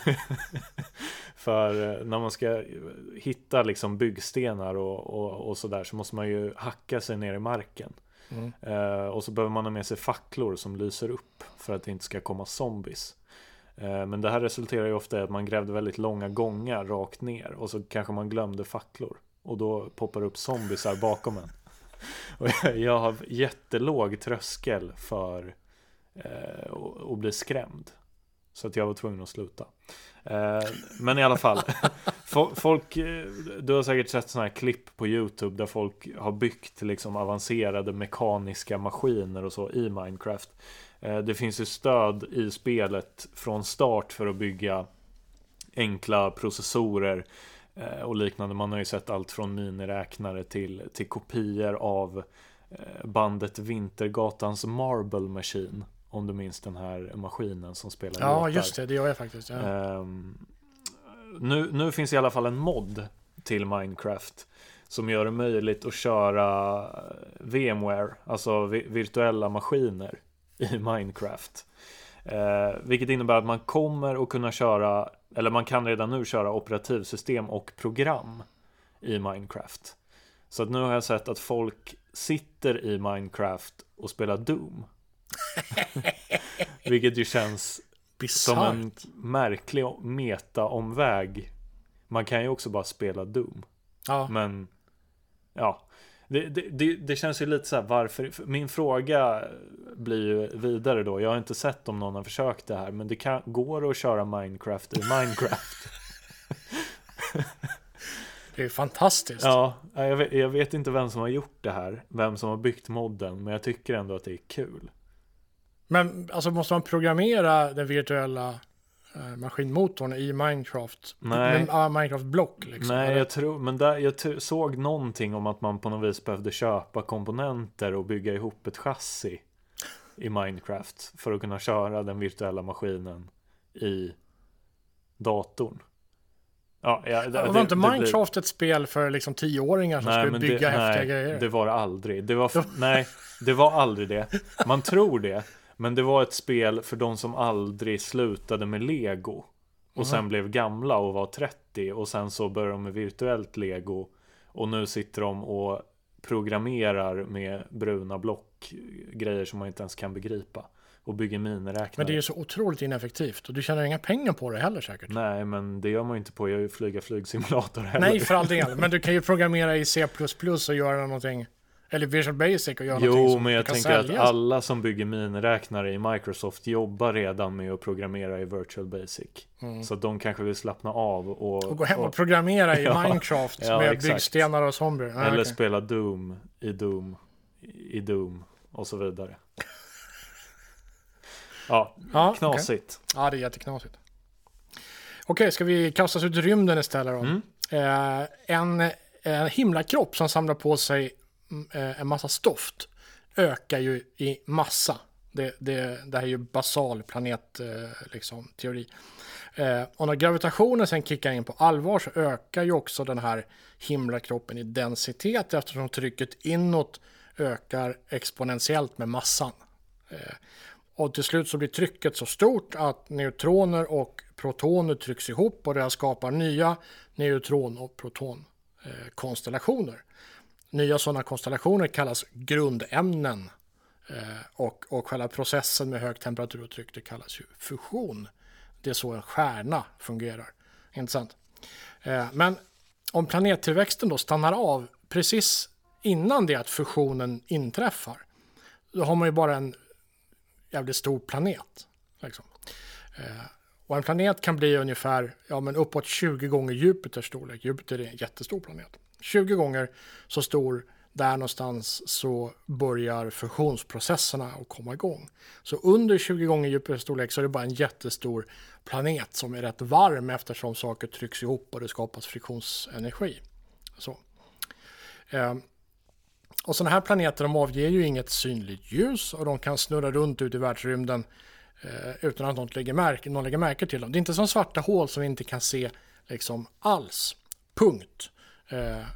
S1: för eh, när man ska hitta liksom byggstenar och, och, och sådär så måste man ju hacka sig ner i marken. Mm. Uh, och så behöver man ha med sig facklor som lyser upp för att det inte ska komma zombies. Uh, men det här resulterar ju ofta i att man grävde väldigt långa gångar rakt ner och så kanske man glömde facklor. Och då poppar upp zombisar bakom en. Och jag har jättelåg tröskel för uh, att bli skrämd. Så att jag var tvungen att sluta. Eh, men i alla fall. folk, eh, du har säkert sett sådana här klipp på YouTube där folk har byggt liksom avancerade mekaniska maskiner och så i Minecraft. Eh, det finns ju stöd i spelet från start för att bygga enkla processorer och liknande. Man har ju sett allt från miniräknare till, till kopior av bandet Vintergatans Marble Machine. Om du minns den här maskinen som spelar
S2: Ja, låtar. just det. Det gör jag faktiskt. Ja.
S1: Um, nu, nu finns i alla fall en mod till Minecraft som gör det möjligt att köra VMware, alltså virtuella maskiner i Minecraft. Eh, vilket innebär att man kommer att kunna köra, eller man kan redan nu köra operativsystem och program i Minecraft. Så att nu har jag sett att folk sitter i Minecraft och spelar Doom. Vilket ju känns Bizarrt. som en märklig meta-omväg. Man kan ju också bara spela Doom. Ja. Men, ja. Det, det, det, det, känns ju lite så här, varför? Min fråga blir ju vidare då. Jag har inte sett om någon har försökt det här. Men det kan, går att köra Minecraft i Minecraft.
S2: Det är fantastiskt.
S1: Ja, jag vet, jag vet, inte vem som har gjort det här. Vem som har byggt modden. Men jag tycker ändå att det är kul.
S2: Men alltså måste man programmera den virtuella maskinmotorn i Minecraft?
S1: Nej.
S2: Med, uh, Minecraft block liksom?
S1: Nej, jag tror, men där, jag såg någonting om att man på något vis behövde köpa komponenter och bygga ihop ett chassi i Minecraft för att kunna köra den virtuella maskinen i datorn.
S2: Ja, ja, det, det var inte Minecraft blir... ett spel för liksom tioåringar som nej, skulle bygga det, häftiga
S1: nej,
S2: grejer?
S1: det var det aldrig. Det var, nej, det var aldrig det. Man tror det. Men det var ett spel för de som aldrig slutade med lego. Och sen mm. blev gamla och var 30 och sen så började de med virtuellt lego. Och nu sitter de och programmerar med bruna block. Grejer som man inte ens kan begripa. Och bygger miniräknare.
S2: Men det är ju så otroligt ineffektivt. Och du tjänar inga pengar på det heller säkert.
S1: Nej, men det gör man ju inte på. Jag är flyga flygsimulator heller.
S2: Nej, för all del. Men du kan ju programmera i C++ och göra någonting eller Visual Basic och göra
S1: jo,
S2: någonting
S1: som men jag tänker säljas. att alla som bygger miniräknare i Microsoft jobbar redan med att programmera i Virtual Basic. Mm. Så de kanske vill slappna av och...
S2: Och gå hem och, programmera i ja, Minecraft ja, med exakt. byggstenar och zombier.
S1: Ah, Eller okay. spela Doom i Doom i Doom och så vidare. Ja, ja knasigt.
S2: Okay. Ja, det är jätteknasigt. Okej, okay, ska vi kasta oss ut i rymden istället då? Mm. Eh, en, en himlakropp som samlar på sig Eh, en massa stoft ökar ju i massa. Det, det, det här är ju basal planetteori. Eh, liksom, teori. Eh, och när gravitationen sen kickar in på allvar så ökar ju också den här himlakroppen i densitet eftersom trycket inåt ökar exponentiellt med massan. Och till slut så blir trycket så stort att neutroner och protoner trycks ihop och det skapar nya neutron och protonkonstellationer. Nya sådana konstellationer kallas grundämnen eh, och, och själva processen med hög temperatur och tryck det kallas ju fusion. Det är så en stjärna fungerar. Intressant. Eh, men om planettillväxten då stannar av precis innan det att fusionen inträffar, då har man ju bara en jävligt stor planet. Liksom. Eh, och en planet kan bli ungefär ja, men uppåt 20 gånger Jupiters storlek. Jupiter är en jättestor planet. 20 gånger så stor där någonstans så börjar fusionsprocesserna att komma igång. Så under 20 gånger djupare storlek så är det bara en jättestor planet som är rätt varm eftersom saker trycks ihop och det skapas friktionsenergi. Så. Eh, och sådana här planeter de avger ju inget synligt ljus och de kan snurra runt ute i världsrymden eh, utan att någon lägger, märke, någon lägger märke till dem. Det är inte som svarta hål som vi inte kan se liksom alls. Punkt. Eh,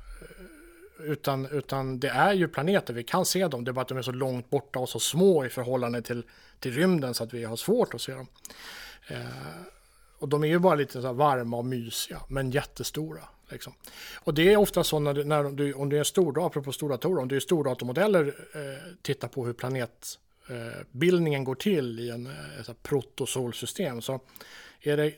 S2: utan, utan det är ju planeter, vi kan se dem, det är bara att de är så långt borta och så små i förhållande till, till rymden så att vi har svårt att se dem. Eh, och de är ju bara lite så varma och mysiga, men jättestora. Liksom. Och det är ofta så när, du, när du, om du är en stor, apropå stora datorer, om du är stordatormodeller, eh, tittar på hur planetbildningen eh, går till i en eh, protosolsystem, så är det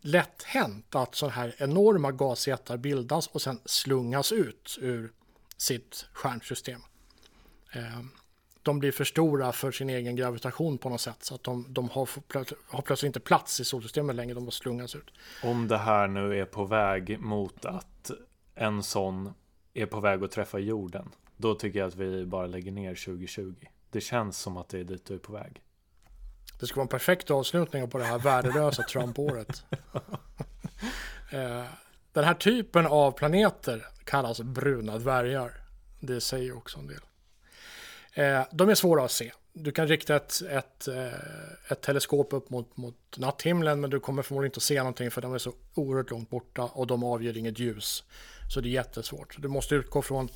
S2: lätt hänt att sådana här enorma gasjättar bildas och sen slungas ut ur sitt stjärnsystem. Ehm, de blir för stora för sin egen gravitation på något sätt så att de, de har, har plötsligt inte plats i solsystemet längre, de har slungas ut.
S1: Om det här nu är på väg mot att en sån är på väg att träffa jorden, då tycker jag att vi bara lägger ner 2020. Det känns som att det är dit du är på väg.
S2: Det ska vara en perfekt avslutning på det här värdelösa Trump-året. Eh, den här typen av planeter kallas bruna dvärgar. Det säger också en del. Eh, de är svåra att se. Du kan rikta ett, ett, eh, ett teleskop upp mot, mot natthimlen men du kommer förmodligen inte att se någonting för de är så oerhört långt borta och de avger inget ljus. Så det är jättesvårt. Du måste utgå från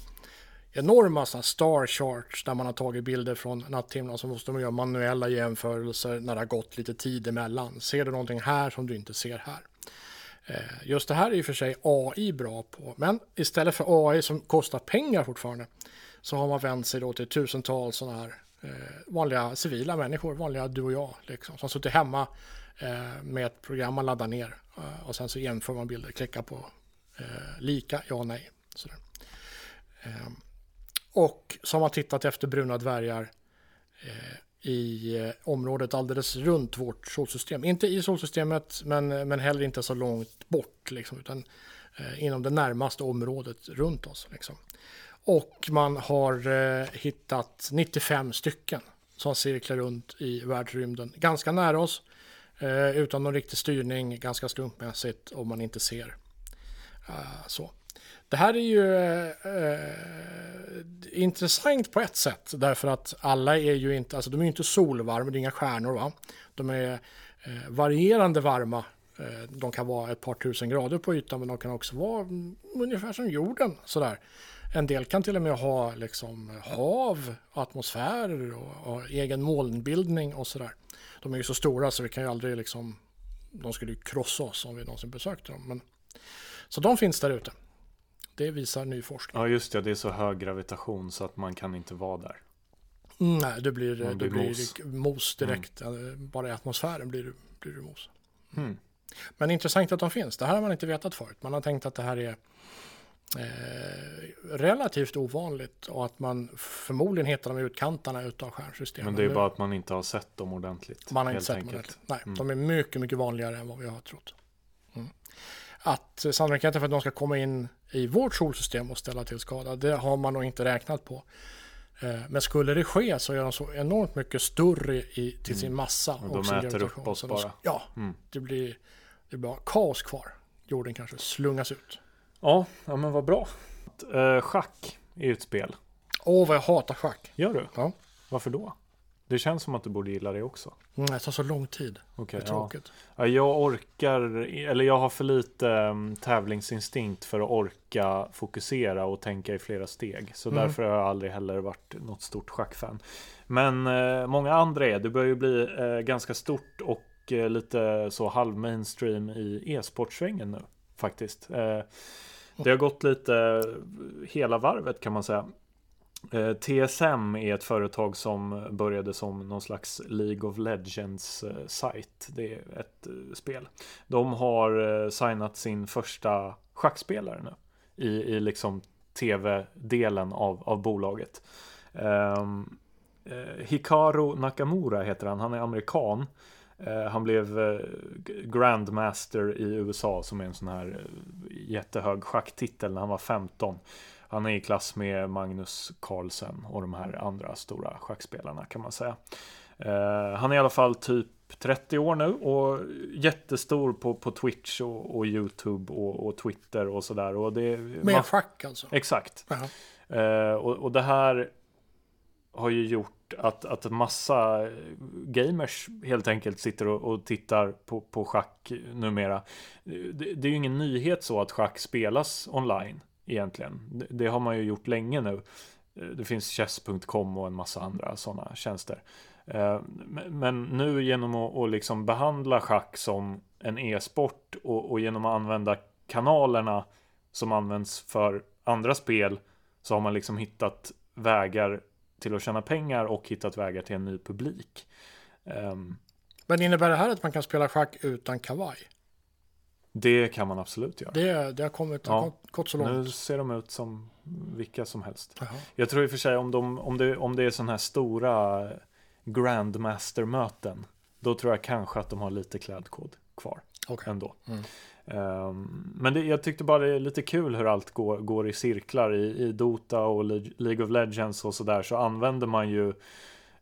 S2: enorma star charts där man har tagit bilder från natthimlen så måste man göra manuella jämförelser när det har gått lite tid emellan. Ser du någonting här som du inte ser här? Eh, just det här är i och för sig AI bra på, men istället för AI som kostar pengar fortfarande så har man vänt sig då till tusentals sådana här eh, vanliga civila människor, vanliga du och jag, liksom, som suttit hemma eh, med ett program man laddar ner och sen så jämför man bilder, klickar på lika, ja, nej. Sådär. Ehm, och som har tittat efter bruna dvärgar eh, i eh, området alldeles runt vårt solsystem. Inte i solsystemet men, men heller inte så långt bort liksom, utan eh, inom det närmaste området runt oss. Liksom. Och man har eh, hittat 95 stycken som cirklar runt i världsrymden ganska nära oss eh, utan någon riktig styrning, ganska slumpmässigt om man inte ser. Eh, så. Det här är ju eh, eh, intressant på ett sätt därför att alla är ju inte, alltså de är inte solvarma, det är inga stjärnor va. De är eh, varierande varma. Eh, de kan vara ett par tusen grader på ytan men de kan också vara ungefär som jorden sådär. En del kan till och med ha liksom hav, atmosfärer och, och egen molnbildning och sådär. De är ju så stora så vi kan ju aldrig liksom, de skulle ju krossa oss om vi någonsin besökte dem. Men, så de finns där ute. Det visar ny forskning.
S1: Ja, just det. Det är så hög gravitation så att man kan inte vara där.
S2: Mm, nej, det blir, det blir, blir mos. mos direkt. Mm. Bara i atmosfären blir, blir det mos. Mm. Men intressant att de finns. Det här har man inte vetat förut. Man har tänkt att det här är eh, relativt ovanligt och att man förmodligen hittar dem i utkanterna utav stjärnsystemet.
S1: Men det är bara att man inte har sett dem ordentligt.
S2: Man har inte sett dem ordentligt. Nej, mm. de är mycket, mycket vanligare än vad vi har trott. Mm. Att sannolikheten för att de ska komma in i vårt solsystem och ställa till skada. Det har man nog inte räknat på. Eh, men skulle det ske så är de så enormt mycket större i, till sin mm. massa.
S1: Och de äter upp oss bara.
S2: Ja, mm. det blir det blir kaos kvar. Jorden kanske slungas ut.
S1: Ja, ja men vad bra. Uh, schack är ju ett spel.
S2: Åh, vad jag hatar schack.
S1: Gör du?
S2: Ja.
S1: Varför då? Det känns som att du borde gilla det också.
S2: Mm, det tar så lång tid.
S1: Okay, det är tråkigt. Ja. Jag orkar, eller jag har för lite um, tävlingsinstinkt för att orka fokusera och tänka i flera steg. Så mm. därför har jag aldrig heller varit något stort schackfan. Men uh, många andra är. Det börjar ju bli uh, ganska stort och uh, lite så halv mainstream i e-sportsvängen nu faktiskt. det har gått lite hela varvet kan man säga. Eh, TSM är ett företag som började som någon slags League of Legends-sajt. Eh, Det är ett eh, spel. De har signat sin första schackspelare nu. I, i liksom tv-delen av, av bolaget. Um, Hikaru Nakamura heter han. Han är amerikan. han blev Grandmaster i USA som är en sån här jättehög schacktitel när han var 15. Han är i klass med Magnus Carlsen och de här andra stora schackspelarna kan man säga. Uh, han är i alla fall typ 30 år nu och jättestor på, på Twitch och, och YouTube och, och, Twitter och sådär.
S2: Med schack alltså?
S1: Exakt. Uh, och, och det här har ju gjort att, att massa gamers helt enkelt sitter och, och tittar på, på schack numera. Det, det är ju ingen nyhet så att schack spelas online egentligen. Det, det har man ju gjort länge nu. Eh, det finns chess.com och en massa andra sådana tjänster. Eh, men nu genom att liksom behandla schack som en e-sport och, och genom att använda kanalerna som används för andra spel så har man liksom hittat vägar till att tjäna pengar och hittat vägar till en ny publik. Ehm.
S2: Men innebär det här att man kan spela schack utan kavaj?
S1: Det kan man absolut göra.
S2: Det, det har kommit ja, gått så långt.
S1: Nu ser de ut som vilka som helst. Jaha. Jag tror i och för sig om, de, om, det, om det är sådana här stora Grandmaster-möten. Då tror jag kanske att de har lite klädkod kvar. Okay. Ändå. Mm. Um, men det, jag tyckte bara det är lite kul hur allt går, går i cirklar i, i Dota och League of Legends och sådär så använder man ju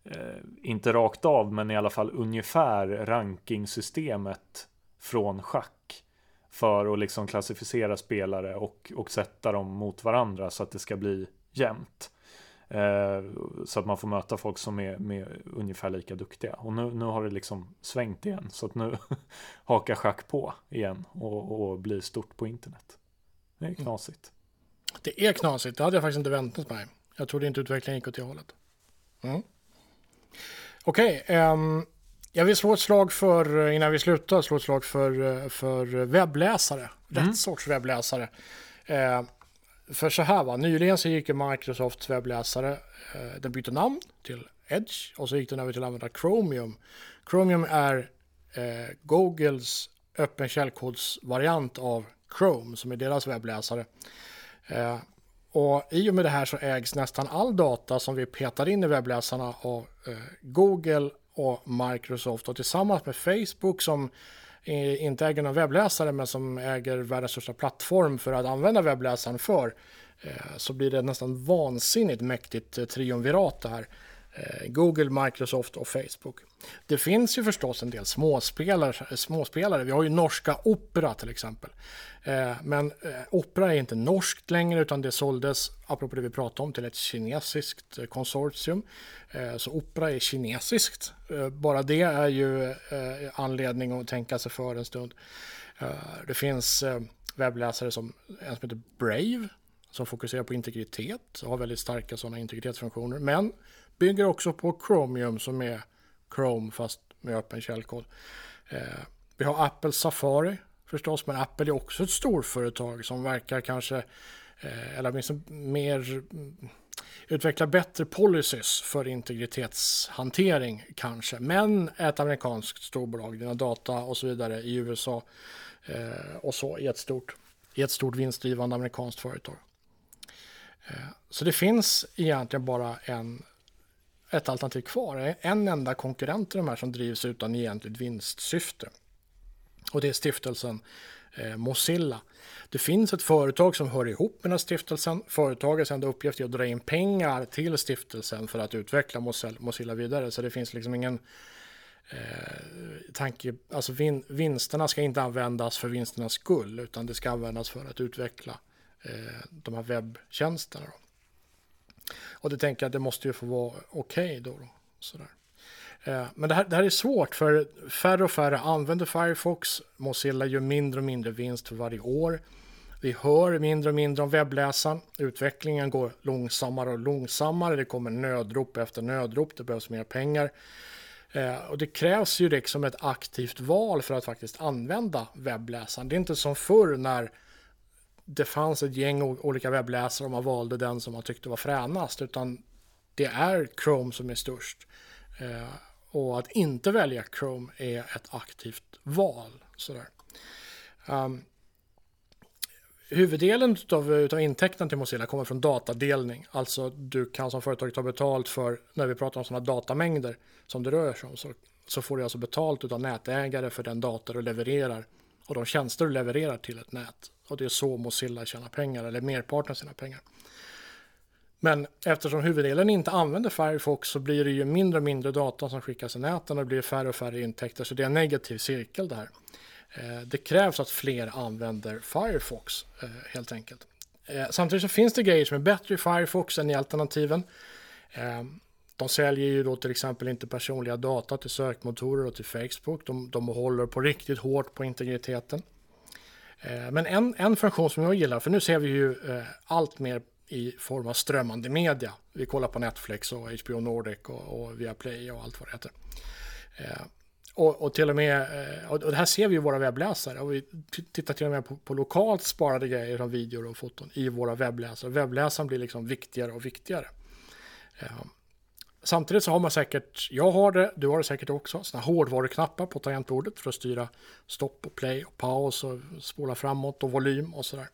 S1: eh, inte rakt av men i alla fall ungefär rankingsystemet från schack för att liksom klassificera spelare och, och sätta dem mot varandra så att det ska bli jämnt. Eh, så att man får möta folk som är, är ungefär lika duktiga. Och nu, nu har det liksom svängt igen. Så att nu hakar schack på igen och, och blir stort på internet. Det är mm. knasigt.
S2: Det är knasigt. Det hade jag faktiskt inte väntat mig. Jag trodde inte utvecklingen gick åt det hållet. Mm. Okej, okay, um, ehm, jag vill slå ett slag för, innan vi slutar, slå ett slag för, för webbläsare. Mm. Rätt sorts webbläsare. Uh, för så här va, nyligen så gick Microsofts webbläsare, eh, den bytte namn till Edge och så gick den över till att använda Chromium. Chromium är eh, Googles öppen källkodsvariant av Chrome som är deras webbläsare. Eh, och i och med det här så ägs nästan all data som vi petar in i webbläsarna av eh, Google och Microsoft och tillsammans med Facebook som inte äger någon webbläsare men som äger världens största plattform för att använda webbläsaren för eh, så blir det nästan vansinnigt mäktigt eh, triumvirat det här. Eh, Google, Microsoft och Facebook. Det finns ju förstås en del småspelare. småspelare. Vi har ju norska Opera till exempel. Eh, men eh, Opera är inte norskt längre utan det såldes, apropå det vi pratade om, till ett kinesiskt eh, konsortium. Eh, så Opera är kinesiskt. Eh, bara det är ju anledning att tänka sig för en stund. Det finns webbläsare som en som heter Brave som fokuserar på integritet och har väldigt starka sådana integritetsfunktioner. Men bygger också på Chromium som är Chrome fast med öppen källkod. Eh, vi har Apple Safari förstås, men Apple är också ett storföretag som verkar kanske, eh, eller åtminstone mer mm, utveckla bättre policies för integritetshantering kanske. Men ett amerikanskt storbolag, dina data och så vidare i USA eh, och så i ett stort, i ett stort vinstdrivande amerikanskt företag. Eh, så det finns egentligen bara en ett alternativ kvar. En enda konkurrent till de här som drivs utan egentligt vinstsyfte. Och det är stiftelsen eh, Mozilla. Det finns ett företag som hör ihop med den här stiftelsen. Företagets enda uppgift är att dra in pengar till stiftelsen för att utveckla Mozilla vidare. Så det finns liksom ingen eh, tanke, alltså vin, vinsterna ska inte användas för vinsternas skull utan det ska användas för att utveckla eh, de här webbtjänsterna. Då. Och det tänker jag det måste ju få vara okej okay då. då. Sådär. Eh, men det här, det här är svårt för färre och färre använder Firefox. Mozilla gör mindre och mindre vinst för varje år. Vi hör mindre och mindre om webbläsaren. Utvecklingen går långsammare och långsammare. Det kommer nödrop efter nödrop. Det behövs mer pengar. Eh, och det krävs ju liksom ett aktivt val för att faktiskt använda webbläsaren. Det är inte som förr när det fanns ett gäng olika webbläsare och man valde den som man tyckte var fränast. Utan det är Chrome som är störst. Eh, och att inte välja Chrome är ett aktivt val. Sådär. Um, huvuddelen av utav intäkten till Mozilla kommer från datadelning. Alltså du kan som företag ta betalt för, när vi pratar om sådana datamängder som det rör sig om, så, så får du alltså betalt av nätägare för den data du levererar och de tjänster du levererar till ett nät. Och det är så Mozilla tjänar pengar, eller merparten av sina pengar. Men eftersom huvuddelen inte använder Firefox så blir det ju mindre och mindre data som skickas i näten och det blir färre och färre intäkter. Så det är en negativ cirkel det här. Eh, det krävs att fler använder Firefox eh, helt enkelt. Eh, samtidigt så finns det grejer som är bättre i Firefox än i alternativen. de säljer ju då till exempel inte personliga data till sökmotorer och till Facebook. De, de håller på riktigt hårt på integriteten. Eh, men en, en funktion som jag gillar, för nu ser vi ju eh, allt mer i form av strömmande media. Vi kollar på Netflix och HBO Nordic och, och Viaplay och allt vad det heter. Eh, och, och, till och med, eh, och det här ser vi i våra webbläsare. Och vi tittar till och med på, på lokalt sparade grejer som videor och foton i våra webbläsare. Webbläsaren blir liksom viktigare och viktigare. Eh, samtidigt så har man säkert, jag har det, du har det säkert också, sådana hårdvaruknappar på tangentbordet för att styra stopp och play och paus och spola framåt och volym och sådär.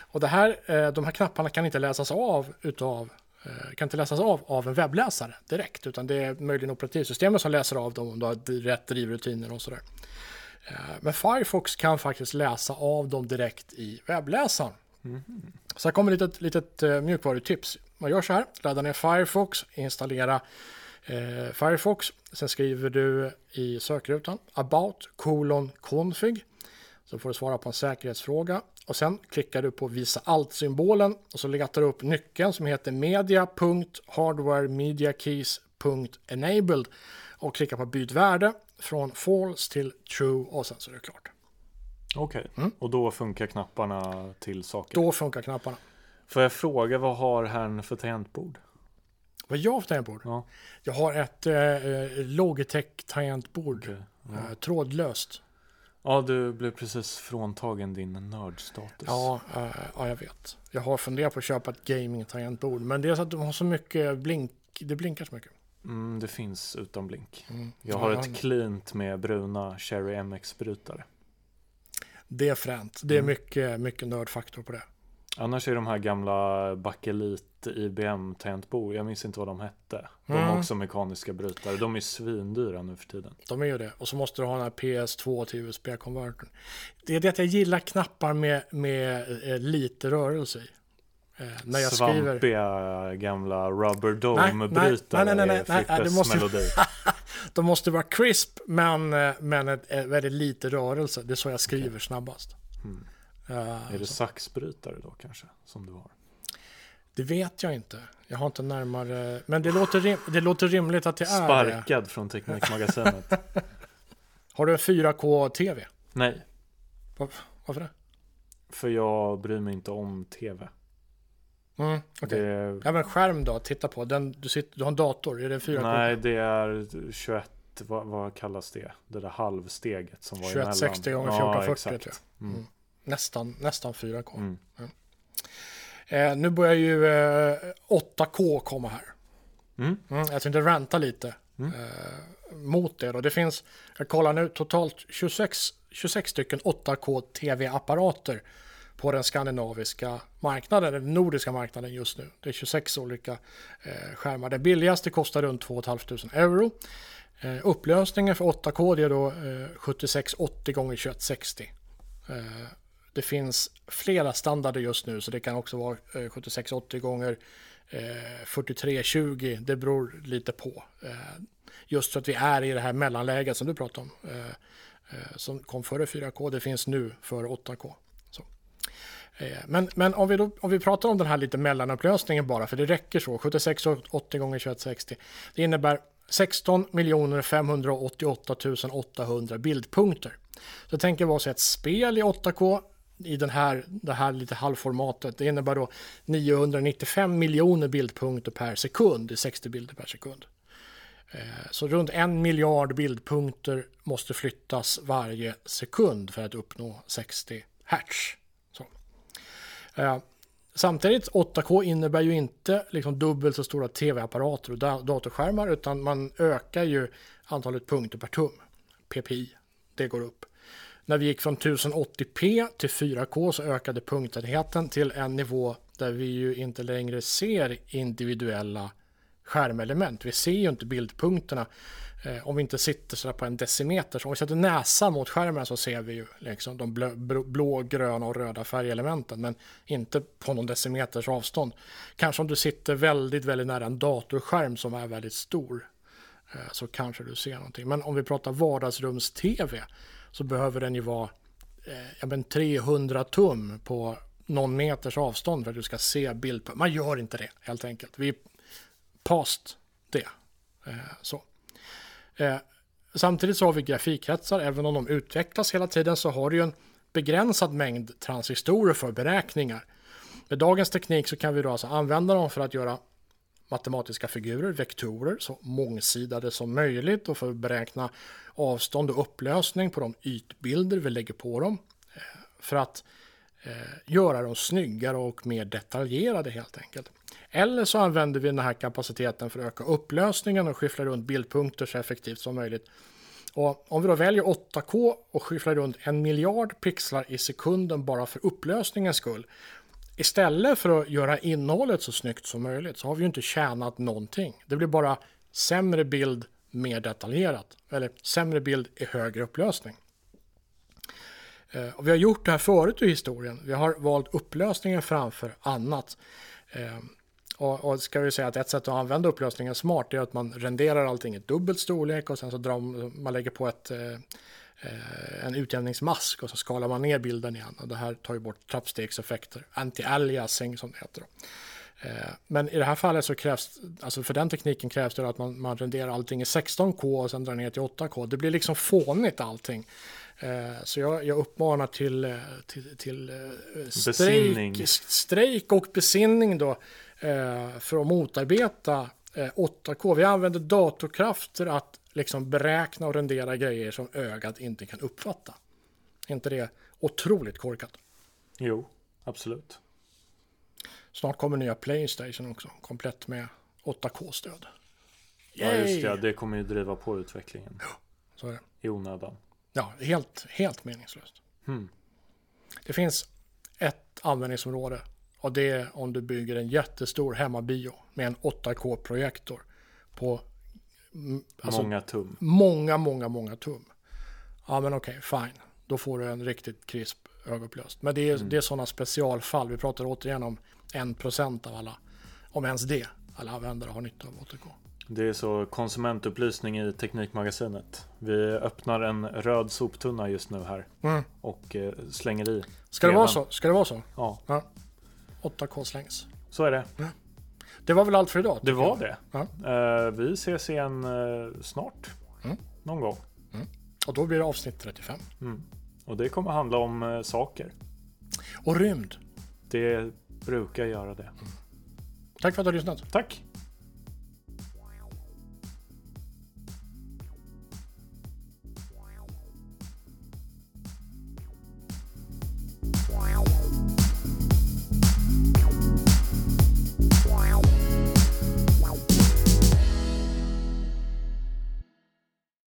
S2: Och det här, de här knapparna kan inte läsas av utav Eh, kan inte läsas av av en webbläsare direkt, utan det är möjligen operativsystemet som läser av dem om du har rätt drivrutiner och sådär. Eh, men Firefox kan faktiskt läsa av dem direkt i webbläsaren. Mm. Så här kommer ett litet, litet mjukvarutips. Man gör så här, laddar ner Firefox, installera uh, Firefox. Sen skriver du i sökrutan about colon config. Så får du svara på en säkerhetsfråga. Och sen klickar du på visa allt-symbolen och så letar du upp nyckeln som heter media.hardwaremediakeys.enabled och klickar på byt värde från false till true och sen så är det klart.
S1: Okej, okay. mm. och då funkar knapparna till saker?
S2: Då funkar knapparna.
S1: Får jag fråga vad har herrn för tangentbord?
S2: Vad jag har för tangentbord? Ja. Jag har ett eh, eh Logitech tangentbord. Okay. Ja. Eh, trådlöst.
S1: Ja, du blev precis fråntagen din nördstatus.
S2: Ja, äh, ja, jag vet. Jag har funderat på att köpa ett gaming-tangentbord, men det är så att de har så mycket blink, det blinkar så mycket.
S1: Mm, det finns utan blink. Mm. Jag har ja, ett cleant med bruna Cherry MX-brytare.
S2: Det är fränt. Det är mm. mycket, mycket nördfaktor på det.
S1: Annars är de här gamla Bakelit IBM tangentbord, jag minns inte vad de hette. De mm. har också mekaniska brytare. De är svindyra nu för tiden.
S2: De är ju det. Och så måste du ha den här PS2 till USB-konvertern. Det är det att jag gillar knappar med, med eh, lite rörelse i.
S1: Eh, när jag Svampiga skriver... gamla rubber dome-brytare
S2: nej, nej, nej, nej, nej, nej, måste... melodi. de måste vara crisp men, eh, men ett, väldigt lite rörelse. Det är så jag skriver snabbast. Mm.
S1: Uh, är det saxbrytare då kanske som du har?
S2: Det vet jag inte. Jag har inte närmare. Men det låter, rim... det låter rimligt att det
S1: är Sparkad från Teknikmagasinet.
S2: har du en 4K-TV?
S1: Nej.
S2: Var... Varför det?
S1: För jag bryr mig inte om TV.
S2: Mm, okay. det... Ja men skärm då, titta på. Den, du, sitter, du har en dator, är det 4K?
S1: Nej, det är 21, vad, vad kallas det? Det där halvsteget som var 21, emellan.
S2: 2160 gånger 1440 ja, tror jag. Mm. Mm. Nästan, nästan 4K. Mm. Ja. Eh, nu börjar ju eh, 8K komma här. Mm. Mm, jag tänkte ranta lite mm. eh, mot det. Då. Det finns, jag kollar nu, totalt 26, 26 stycken 8K tv-apparater på den skandinaviska marknaden, den nordiska marknaden just nu. Det är 26 olika eh, skärmar. Det billigaste kostar runt 2 500 euro. Eh, upplösningen för 8K det är då eh, 7680 gånger 2160 det finns flera standarder just nu så det kan också vara 7680 eh, gånger 4320. Eh, det beror lite på. Eh, just så att vi är i det här mellanläget som du pratade om. Eh, eh, som kom före 4K. Det finns nu för 8K. Så. Men, men om, vi då, om vi pratar om den här lite mellanupplösningen bara, för det räcker så. 7680 gånger 2160. Det innebär 16 588 800 bildpunkter. Så tänk er vara ett spel i 8K i den här, det här lite halvformatet. Det innebär då 995 miljoner bildpunkter per sekund, i 60 bilder per sekund. Eh, så runt en miljard bildpunkter måste flyttas varje sekund för att uppnå 60 hertz. Så. Eh, samtidigt 8K innebär ju inte liksom dubbelt så stora tv-apparater och datorskärmar utan man ökar ju antalet punkter per tum. PPI, det går upp. När vi gick från 1080p till 4K så ökade punktenheten till en nivå där vi ju inte längre ser individuella skärmelement. Vi ser ju inte bildpunkterna eh, om vi inte sitter sådär på en decimeter. Så om vi sätter näsan mot skärmen så ser vi ju liksom de blå, blå, gröna och röda färgelementen men inte på någon decimeters avstånd. Kanske om du sitter väldigt, väldigt nära en datorskärm som är väldigt stor eh, så kanske du ser någonting. Men om vi pratar vardagsrums-tv så behöver den ju vara eh, men 300 tum på någon meters avstånd för att du ska se bild. På. Man gör inte det helt enkelt. Vi är past det. Eh, så. Eh, samtidigt så har vi grafikkretsar, även om de utvecklas hela tiden så har du ju en begränsad mängd transistorer för beräkningar. Med dagens teknik så kan vi då alltså använda dem för att göra matematiska figurer, vektorer, så mångsidade som möjligt och för att beräkna avstånd och upplösning på de ytbilder vi lägger på dem. Eh, för att eh, göra dem snyggare och mer detaljerade helt enkelt. Eller så använder vi den här kapaciteten för att öka upplösningen och skyffla runt bildpunkter så effektivt som möjligt. Och om vi då väljer 8K och skyfflar runt en miljard pixlar i sekunden bara för upplösningens skull. Istället för att göra innehållet så snyggt som möjligt så har vi ju inte tjänat någonting. Det blir bara sämre bild mer detaljerat. Eller sämre bild i högre upplösning. Eh, och vi har gjort det här förut i historien. Vi har valt upplösningen framför annat. Eh, och, och ska vi säga att ett sätt att använda upplösningen smart är att man renderar allting i dubbelt storlek och sen så drar man lägger på ett, eh, en utjämningsmask och så skalar man ner bilden igen. Och det här tar ju bort trappstegseffekter, anti-aliasing som det heter. Då. Men i det här fallet så krävs, alltså för den tekniken krävs det att man, man renderar allting i 16K och sen drar ner till 8K. Det blir liksom fånigt allting. Eh, så jag, jag uppmanar till, eh, till, till eh, strejk, strejk och besinning då för att motarbeta 8K. Vi använder datorkrafter att liksom beräkna och rendera grejer som ögat inte kan uppfatta. Är inte det otroligt korkat?
S1: Jo, absolut.
S2: Snart kommer nya Playstation också, komplett med 8K-stöd.
S1: Ja, just det. Det kommer ju driva på utvecklingen.
S2: Ja, så är det.
S1: I onödan.
S2: Ja, helt, helt meningslöst.
S1: Hmm.
S2: Det finns ett användningsområde och det är om du bygger en jättestor hemmabio med en 8K-projektor på
S1: alltså, många tum.
S2: Många, många, många tum. Ja, men okej, okay, fine. Då får du en riktigt krisp högupplöst. Men det är, mm. det är sådana specialfall. Vi pratar återigen om en procent av alla, om ens det, alla användare har nytta av 8K.
S1: Det är så konsumentupplysning i Teknikmagasinet. Vi öppnar en röd soptunna just nu här mm. och eh, slänger i.
S2: Ska det vara så? Ska det vara så?
S1: Ja.
S2: ja. 8K slängs.
S1: Så är det.
S2: Ja. Det var väl allt för idag?
S1: Det var det. Ja. Uh, vi ses igen uh, snart. Mm. Någon gång.
S2: Mm. Och då blir det avsnitt 35.
S1: Mm. Och det kommer handla om uh, saker.
S2: Och rymd.
S1: Det brukar göra det.
S2: Tack för att du har lyssnat.
S1: Tack.